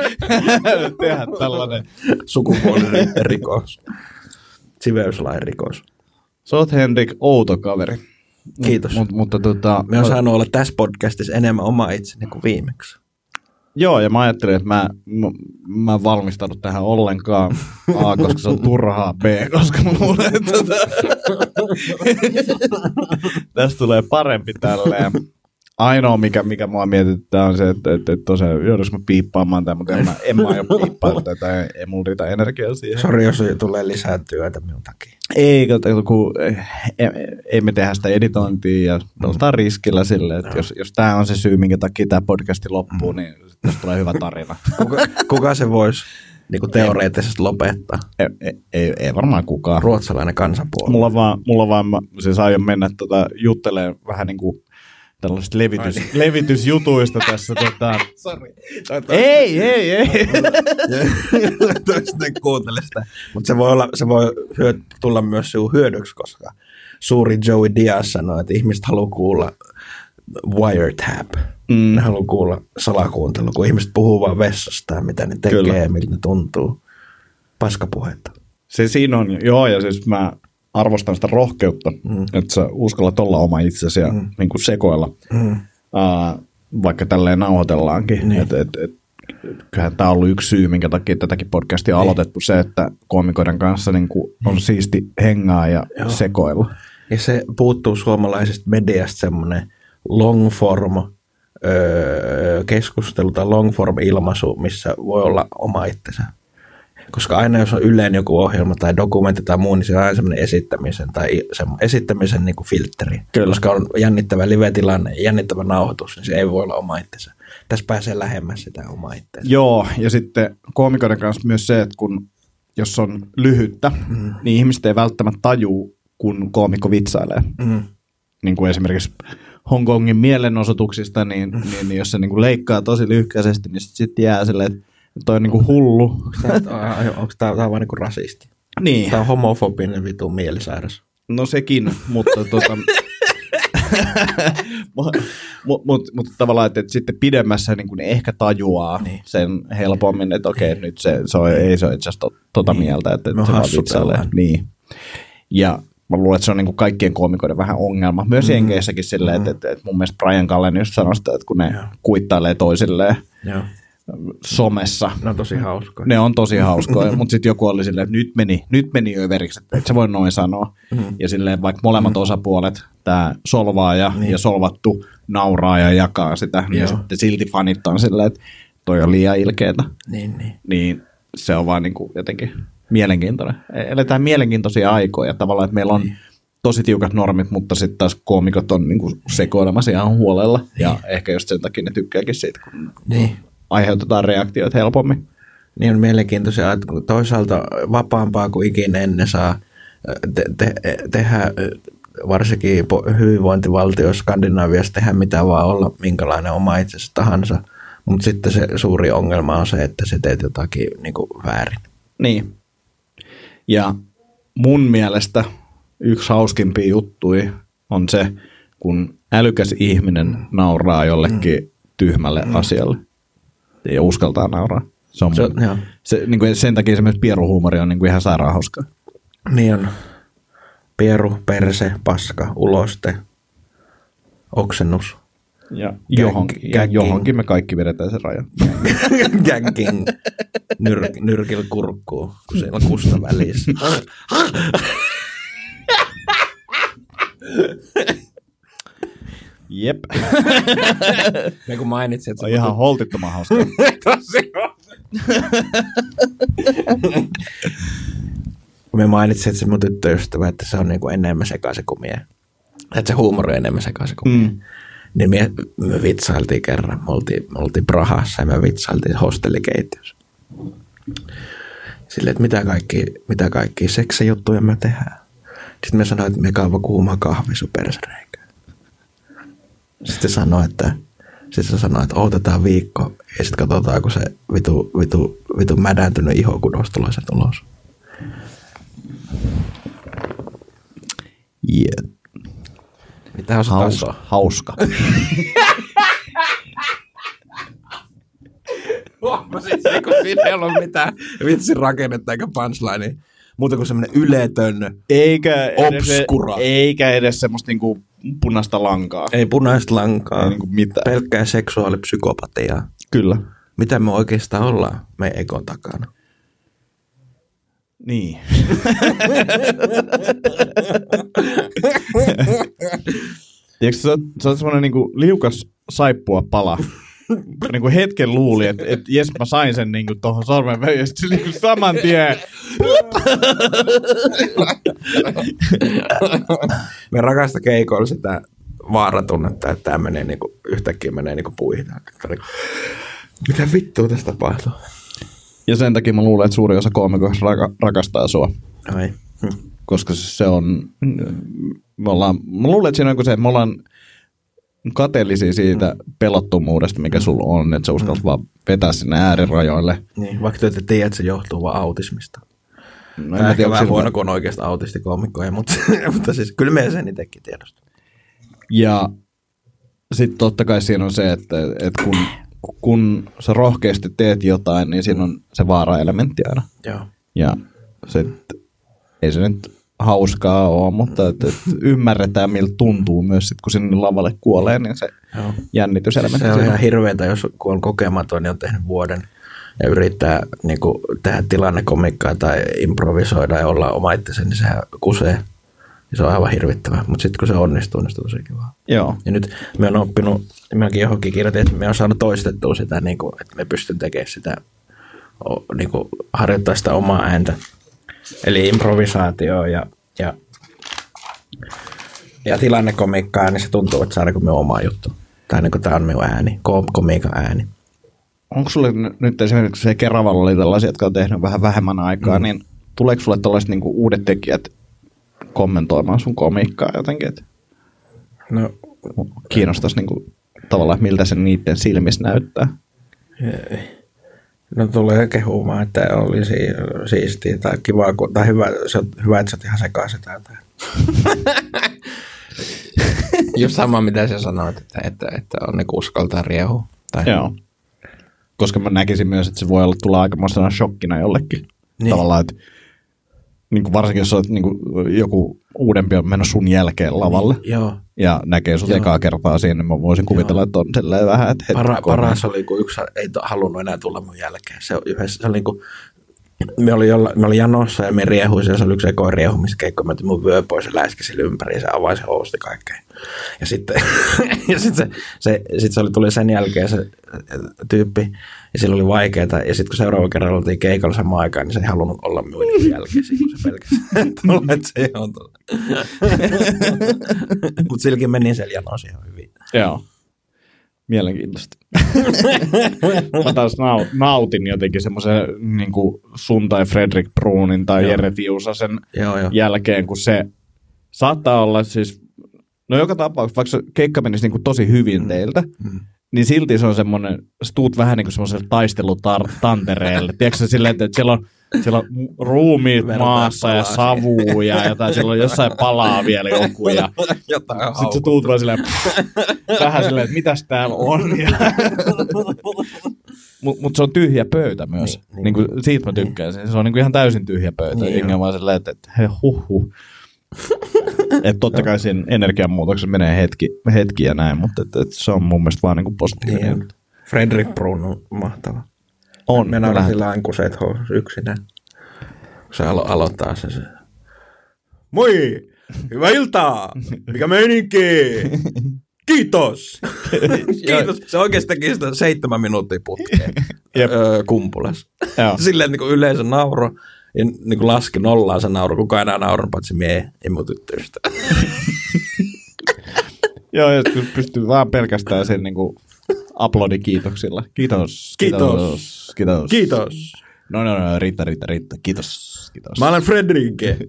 tehdä tällainen? Sukupuolinen rikos. Siveyslain rikos. Sä oot Henrik outo kaveri. Kiitos. Mut, mutta tota, Me on saanut olla tässä podcastissa enemmän oma itseni kuin viimeksi. Joo, ja mä ajattelin, että mä, mä, mä en valmistanut tähän ollenkaan. A, koska se on turhaa. B, koska mä luulen, että tästä tulee parempi tälleen. Ainoa, mikä, mikä mua mietittää, on se, että, että, että tosiaan joudunko mä piippaamaan tämän, mutta en mä, en mä aio piippaa tätä, ei, ei mulla riitä energiaa siihen. Sori, jos tulee lisää työtä minun takia. Ei, kato, kun ei, ei me tehdä sitä editointia ja oltaan riskillä sille, että jos, jos tämä on se syy, minkä takia tämä podcasti loppuu, niin tästä tulee hyvä tarina. Kuka, kuka se voisi niin kuin teoreettisesti lopettaa? Ei, ei, ei, ei varmaan kukaan. Ruotsalainen kansanpuolue. Mulla vaan, mulla vaan mä siis aion mennä tota, juttelemaan vähän niin kuin tällaisista levitys, levitysjutuista tässä. Tota. Sori. Ei, ei, ei. Toisten kuuntele sitä. Mutta se voi, olla, se voi hyö, tulla myös sinun hyödyksi, koska suuri Joey Diaz sanoi, että ihmiset haluaa kuulla wiretap. Mm. Ne haluaa kuulla salakuuntelu, kun ihmiset puhuu vaan vessasta ja mitä ne tekee Kyllä. ja miltä ne tuntuu. Paskapuhetta. Se siinä on, joo, ja siis mä arvostan sitä rohkeutta, mm. että sä uskallat olla oma itsesi ja mm. niin kuin sekoilla, mm. uh, vaikka tälleen nauhoitellaankin. Niin. Et, et, et, kyllähän tämä on ollut yksi syy, minkä takia tätäkin podcastia on niin. aloitettu, se, että koomikoiden kanssa niin kuin on niin. siisti hengaa ja Joo. sekoilla. Ja se puuttuu suomalaisesta mediasta semmoinen long form öö, keskustelu tai long form ilmaisu, missä voi olla oma itsensä koska aina jos on Yleen joku ohjelma tai dokumentti tai muu, niin se on aina semmoinen esittämisen tai semmo, esittämisen niin kuin filtteri. Kyllä. Koska on jännittävä live-tilanne jännittävä nauhoitus, niin se ei voi olla oma itsensä. Tässä pääsee lähemmäs sitä omaa itsensä. Joo, ja sitten koomikoiden kanssa myös se, että kun jos on lyhyttä, mm. niin ihmiset ei välttämättä tajuu, kun koomikko vitsailee. Mm. Niin kuin esimerkiksi Hongkongin mielenosoituksista, niin, mm. niin, niin jos se niin kuin leikkaa tosi lyhkäisesti, niin sitten sit jää silleen, että Toi on niinku hullu. Onko tämä vaan niinku rasisti? Niin. Tämä on homofobinen vitu mielisairas. No sekin, mutta tota, mutta mut, mut, mut tavallaan, että, että sitten pidemmässä niin kuin ehkä tajuaa niin. sen helpommin, että okei, okay, nyt se, se on, ei se ole itse asiassa tota niin. mieltä, että, että se vaan vitsailee. Niin. Ja mä luulen, että se on niin kuin kaikkien koomikoiden vähän ongelma. Myös mm. Jenkeissäkin silleen, mm. että, että, että mun mielestä Brian Callen just sanoi sitä, että kun ne ja. kuittailee toisilleen, ja somessa. Ne on tosi hauskoja. Ne on tosi hauskoja, mutta sitten joku oli silleen, että nyt meni, nyt meni överiksi, että et se voi noin sanoa. Mm. Ja silleen vaikka molemmat mm. osapuolet, tämä solvaaja niin. ja solvattu nauraa ja jakaa sitä, niin Joo. sitten silti fanit on silleen, että toi on liian ilkeetä. Niin, niin. niin se on vaan niin kuin jotenkin mielenkiintoinen. Eletään mielenkiintoisia aikoja tavallaan, että meillä on niin. tosi tiukat normit, mutta sitten taas koomikot on niin kuin sekoilemassa ihan huolella. Niin. Ja ehkä just sen takia ne tykkääkin siitä, kun niin aiheutetaan reaktioita helpommin. Niin on mielenkiintoisia, että toisaalta vapaampaa kuin ikinä ennen saa te- te- tehdä varsinkin hyvinvointivaltio Skandinaviassa tehdä mitä vaan olla, minkälainen oma itsesi tahansa. Mutta sitten se suuri ongelma on se, että se teet jotakin niin kuin väärin. Niin. Ja mun mielestä yksi hauskimpia juttui on se, kun älykäs ihminen nauraa jollekin mm. tyhmälle mm. asialle ja uskaltaa nauraa. Se on, se, mun, se, niin kuin sen takia esimerkiksi pieruhuumori on niin kuin ihan sairaan hauskaa. Niin on. Pieru, perse, paska, uloste, oksennus. Ja johonkin, ja johonkin me kaikki vedetään sen rajan. Gänking. Nyr, nyrkil kurkkuu, kun siellä on kusta välissä. Jep. Me kun mainitsin, että... On ihan tut... holtittoman hauska. Tosi kun me mainitsin, että se mun tyttöystävä, että se on niin kuin enemmän sekaisin kuin mie. Että se huumori on enemmän sekaisin kuin mm. Niin me, me vitsailtiin kerran. Me oltiin, me oltiin Prahassa ja me vitsailtiin hostellikeittiössä. Silleen, että mitä kaikki, mitä kaikki seksijuttuja me tehdään. Sitten me sanoin, että me kaava kuuma kahvi sun sitten sanoi, että sitten sanoi, että odotetaan viikko ja sitten katsotaan, kun se vitu, vitu, vitu mädäntynyt ihokudos tulee se tulos. Yeah. Mitä on hauska? Hauska. Huomasit se, kun siinä ei ollut mitään vitsin rakennetta eikä punchline, muuta kuin semmoinen yletön eikä obskura. Edes, eikä edes semmoista niinku punaista lankaa. Ei punaista lankaa. Ei niinku mitään. Pelkkää seksuaalipsykopatiaa. Kyllä. mitä me oikeastaan ollaan meidän ekon takana. Niin. Tiedätkö, sä, sä oot semmoinen niinku liukas saippua pala. Niinku hetken luuli, että et, jes mä sain sen niinku tohon sormen väliin, ja sit se niinku saman tien. Me rakasta keikoilla sitä vaaratunnetta, että tämä menee niinku, yhtäkkiä menee niinku puihin. Tää on niinku, Mitä vittua tästä tapahtuu? Ja sen takia mä luulen, että suuri osa koomikoista raka, rakastaa sua. Ai. Hm. Koska se on, me ollaan, mä luulen, että siinä on se, että me ollaan kateellisia siitä pelottomuudesta, mikä sulla on, että sä uskallat vaan vetää sinne äärirajoille. Niin, vaikka te ette tiedä, että se johtuu vaan autismista. No, No, en mä ehkä vähän huono, kun on oikeasti autistikomikkoja, mutta, mutta siis kyllä me sen itsekin tiedostaa. Ja sitten totta kai siinä on se, että, että kun, kun sä rohkeasti teet jotain, niin siinä on se vaara-elementti aina. Joo. Ja sit, ei se nyt hauskaa ole, mutta et, et ymmärretään, miltä tuntuu myös sit, kun sinne lavalle kuolee, niin se Joo. jännityselementti. Se on ihan hirveetä, jos kun on kokematon ja on tehnyt vuoden ja yrittää niin kuin, tehdä tilannekomikkaa tai improvisoida ja olla oma itsensä, niin sehän kusee. Se on aivan hirvittävää. Mutta sitten kun se onnistuu, niin se on tosi kivaa. Joo. Ja nyt me on oppinut, mekin johonkin kirjoitin, että me on saanut toistettua sitä, niin kuin, että me pystyn tekemään sitä, niin kuin, harjoittaa sitä omaa ääntä. Eli improvisaatio ja, ja, ja tilannekomikkaa, niin se tuntuu, että se on niin kuin minun oma juttu. Tai niin kuin tämä on minun ääni, kom- komiikan ääni. Onko sulle nyt esimerkiksi se Keravalla oli tällaisia, jotka on tehnyt vähän vähemmän aikaa, mm. niin tuleeko sulle tällaiset niinku uudet tekijät kommentoimaan sun komiikkaa jotenkin? Et No, kiinnostaisi niinku, tavallaan, että miltä se niiden silmissä näyttää. No tulee kehumaan, että oli si- siistiä tai kivaa, kun- tai hyvä, se on hyvä, että sä oot ihan sekaisin täältä. Just sama, mitä sä sanoit, että, että, että on niin uskaltaa riehu. Tai, Joo. Koska mä näkisin myös, että se voi olla tulla aikamoisena shokkina jollekin. Niin. Tavallaan, että niin kuin varsinkin jos olet niin kuin, joku uudempi on mennyt sun jälkeen lavalle Joo. ja näkee sut Joo. ekaa kertaa siinä, niin mä voisin kuvitella, että on silleen vähän, että Para, paras oli, kun yksi ei halunnut enää tulla mun jälkeen. Se, yhdessä, se oli niin kuin, me oli, jolla, me oli janossa ja me riehuisin, ja se oli yksi ekoin riehumiskeikko. Mä otin mun vyö pois ja läiskisin sille ympäri ja se avasi ja housti kaikkea. Ja sitten, ja sitten se, se, sit se oli, tuli sen jälkeen se tyyppi ja sillä oli vaikeaa. Ja sitten kun seuraava kerran oltiin keikalla samaan aikaan, niin se ei halunnut olla minun jälkeen. Kun se pelkäsi tulla, että se on. Mutta silläkin meni siellä janossa ihan hyvin. Joo. Mielenkiintoista. mä taas nau- nautin jotenkin semmoisen niin sun tai Fredrik Bruunin tai Joo. Jere Tiusasen Joo, joo. jälkeen, kun se saattaa olla siis, no joka tapauksessa, vaikka se keikka menisi niin kuin tosi hyvin mm. teiltä, Mm. Niin silti se on semmoinen, sä tuut vähän niin kuin semmoiselle taistelutantereelle. Tiedätkö sä silleen, että siellä on, siellä on ruumiit Verta maassa ja palaa savu ja jotain, siellä on jossain palaa vielä joku ja sitten sä tuut vaan silleen, vähän silleen, että mitäs täällä on. Ja... Mutta mut se on tyhjä pöytä myös. Niin, Niin, niin. niin siitä mä tykkään. Se on niinku ihan täysin tyhjä pöytä. Niin Niin on vaan silleen, että, että he huh huh. Että totta kai siinä energianmuutoksessa menee hetki, hetki ja näin, mutta et, et se on mun mielestä vaan niinku positiivinen. Niin. Fredrik Brun on mahtava. On. Me mä naurasin lainkuseet housussa yksinään. Se alo- aloittaa se, se. Moi! Hyvää iltaa! Mikä meininki? Kiitos! Kiitos! Se oikeasti teki sitä seitsemän minuuttia putkeen Jep. öö, kumpulas. Silleen, niin yleisö nauro ja niin kuin laski nollaan se nauru. Kukaan enää naurannut, paitsi mie ja mun tyttöystä. Joo, ja pystyy vaan pelkästään sen niinku aplodikiitoksilla. Kiitos. Kiitos. Kiitos. Kiitos! No, no, no, riittää, riittää, riittää. Kiitos. Kiitos. Mä olen Fredrike.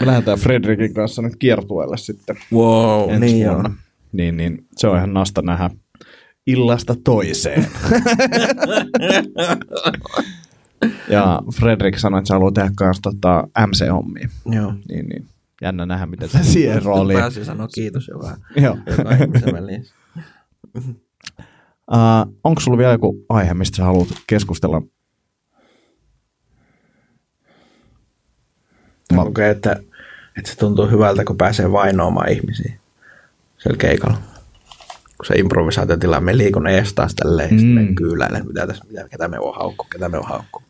Me lähdetään Fredrikin kanssa nyt kiertueelle sitten Wow, ensi niin vuonna. joo. Niin, niin se on ihan nasta nähdä illasta toiseen. ja Fredrik sanoi, että se haluaa tehdä kanssa tota MC-hommia. Joo. Niin, niin. Jännä nähdä, miten se siihen rooliin. Pääsi sanoa kiitos jo vähän. Joo. Uh, onko sulla vielä joku aihe, mistä sä haluat keskustella? Mä lukee, että, että se tuntuu hyvältä, kun pääsee vainoamaan ihmisiä siellä keikalla. kun se improvisaatiotila, me liikun ees taas tälleen, mm. sitten me kyyläilen, mitä tässä, mitä, ketä me on haukku, ketä me on haukku.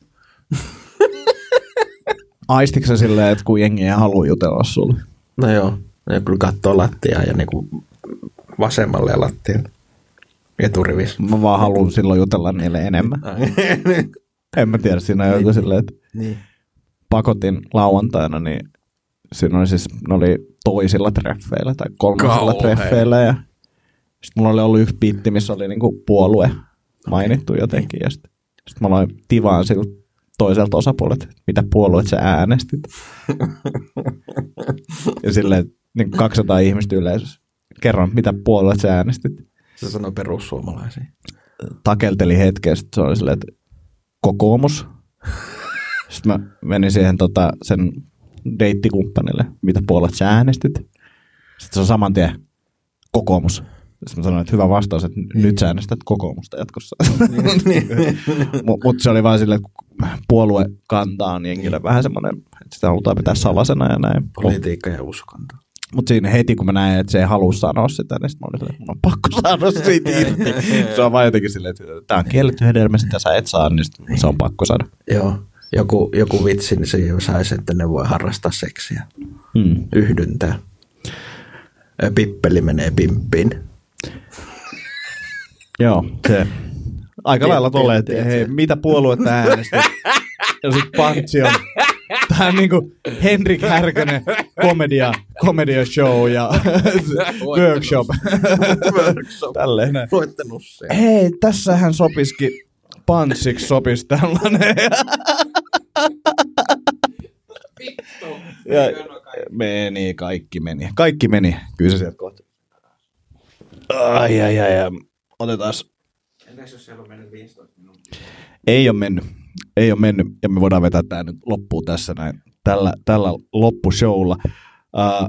Aistiko se silleen, että kun jengi ei halua jutella sulle? No joo, ne kyllä katsoo lattiaa ja niinku vasemmalle ja lattialle. Eturivissä. Mä vaan haluan silloin jutella niille enemmän. en mä tiedä, siinä on joku silleen, että niin. pakotin lauantaina, niin siinä oli siis, ne oli toisilla treffeillä tai kolmasilla Kauhea. treffeillä ja sitten mulla oli ollut yksi biitti, missä oli niinku puolue mainittu jotenkin ja sitten sit mä aloin tivaan siltä toiselta osapuolelta, mitä puolueet sä äänestit. ja silleen, niin 200 ihmistä yleisössä. Kerron, mitä puolueet sä äänestit. Se sanoo perussuomalaisia. Takelteli hetken, sitten se oli silleen, että kokoomus. Sitten mä menin siihen tota, sen deittikumppanille, mitä puolueet sä äänestit. Sitten se on saman tien kokoomus. Sitten mä sanoin, että hyvä vastaus, että nyt sä äänestät kokoomusta jatkossa. Mutta se oli vaan silleen, että puolue kantaa on jengille vähän semmoinen, että sitä halutaan pitää salasena ja näin. Politiikka ja uskonto. Mutta siinä heti, kun mä näin, että se ei halua sanoa sitä, niin mä olin silleen, että mun on pakko sanoa siitä irti. se on vaan jotenkin silleen, että tämä on kielletty hedelmä, sitä sä et saa, niin sit se on pakko saada. Joo, joku, joku vitsi, niin se jo saisi, että ne voi harrastaa seksiä. Hmm. Yhdyntää. Pippeli menee pimppiin. Joo, se aika Tiet- lailla tolleen, että hei, mitä puoluetta äänestit? Ja sitten pantsi on, tämä on niinku Henrik Härkönen komedia, komedia show ja workshop. Tälleen näin. Voitte nussia. Hei, tässähän sopisikin panssiksi sopisi tällainen. ja, meni, kaikki meni. Kaikki meni. Kyllä se sieltä kohta. Ai, ai, ai, ai. Otetaan. Entäs jos siellä on mennyt 15 minuuttia? Ei ole mennyt. Ei ole mennyt. Ja me voidaan vetää tämä nyt loppuun tässä näin. Tällä, tällä loppushowlla. Uh,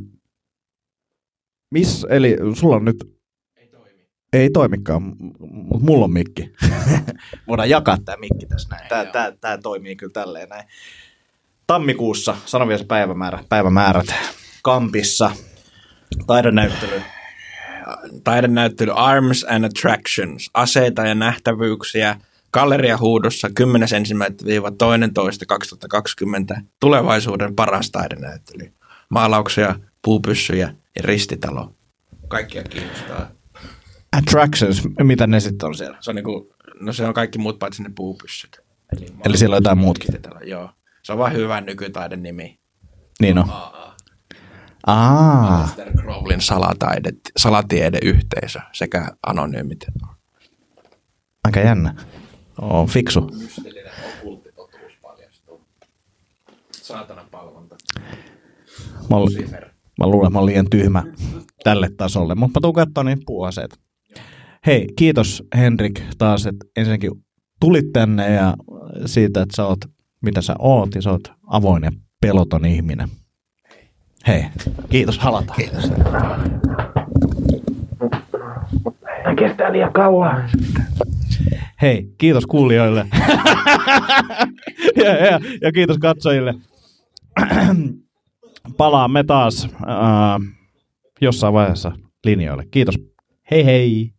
miss, eli sulla on nyt Ei toimi. Ei toimikaan, mutta mulla on mikki. Voidaan jakaa tämä mikki tässä näin. Tää, Joo. tää, tää toimii kyllä tälleen näin. Tammikuussa, sano vielä se päivämäärä, päivämäärät, Kampissa, taidenäyttely. Taidenäyttely Arms and Attractions. Aseita ja nähtävyyksiä. Galleria huudossa 10.1.2.2020. Tulevaisuuden paras taidenäyttely. Maalauksia, puupyssyjä ja ristitalo. Kaikkia kiinnostaa. Attractions, mitä ne sitten on siellä? Se on, niinku, no se on kaikki muut paitsi ne puupyssyt. Eli, Eli siellä on jotain muutkin. Joo. Se on vaan hyvä nykytaiden nimi. Niin on. Aa, Crowlin salataide, salatiedeyhteisö sekä anonyymit. aika jännä. On fiksu. Mystillinen okkulttitotuus paljastuu. Saatanan palvonta. Mä, ol, mä luulen, mä olen liian tyhmä tälle tasolle, mutta mä tuun katsoa niin puuaseet. Hei, kiitos Henrik taas, että ensinnäkin tulit tänne ja siitä, että sä oot, mitä sä oot, ja sä oot avoin ja peloton ihminen. Hei, kiitos, halataan. Kiitos. Tämä kestää liian kauan. Hei, kiitos kuulijoille. ja, ja, ja kiitos katsojille. Palaamme taas äh, jossain vaiheessa linjoille. Kiitos. Hei hei.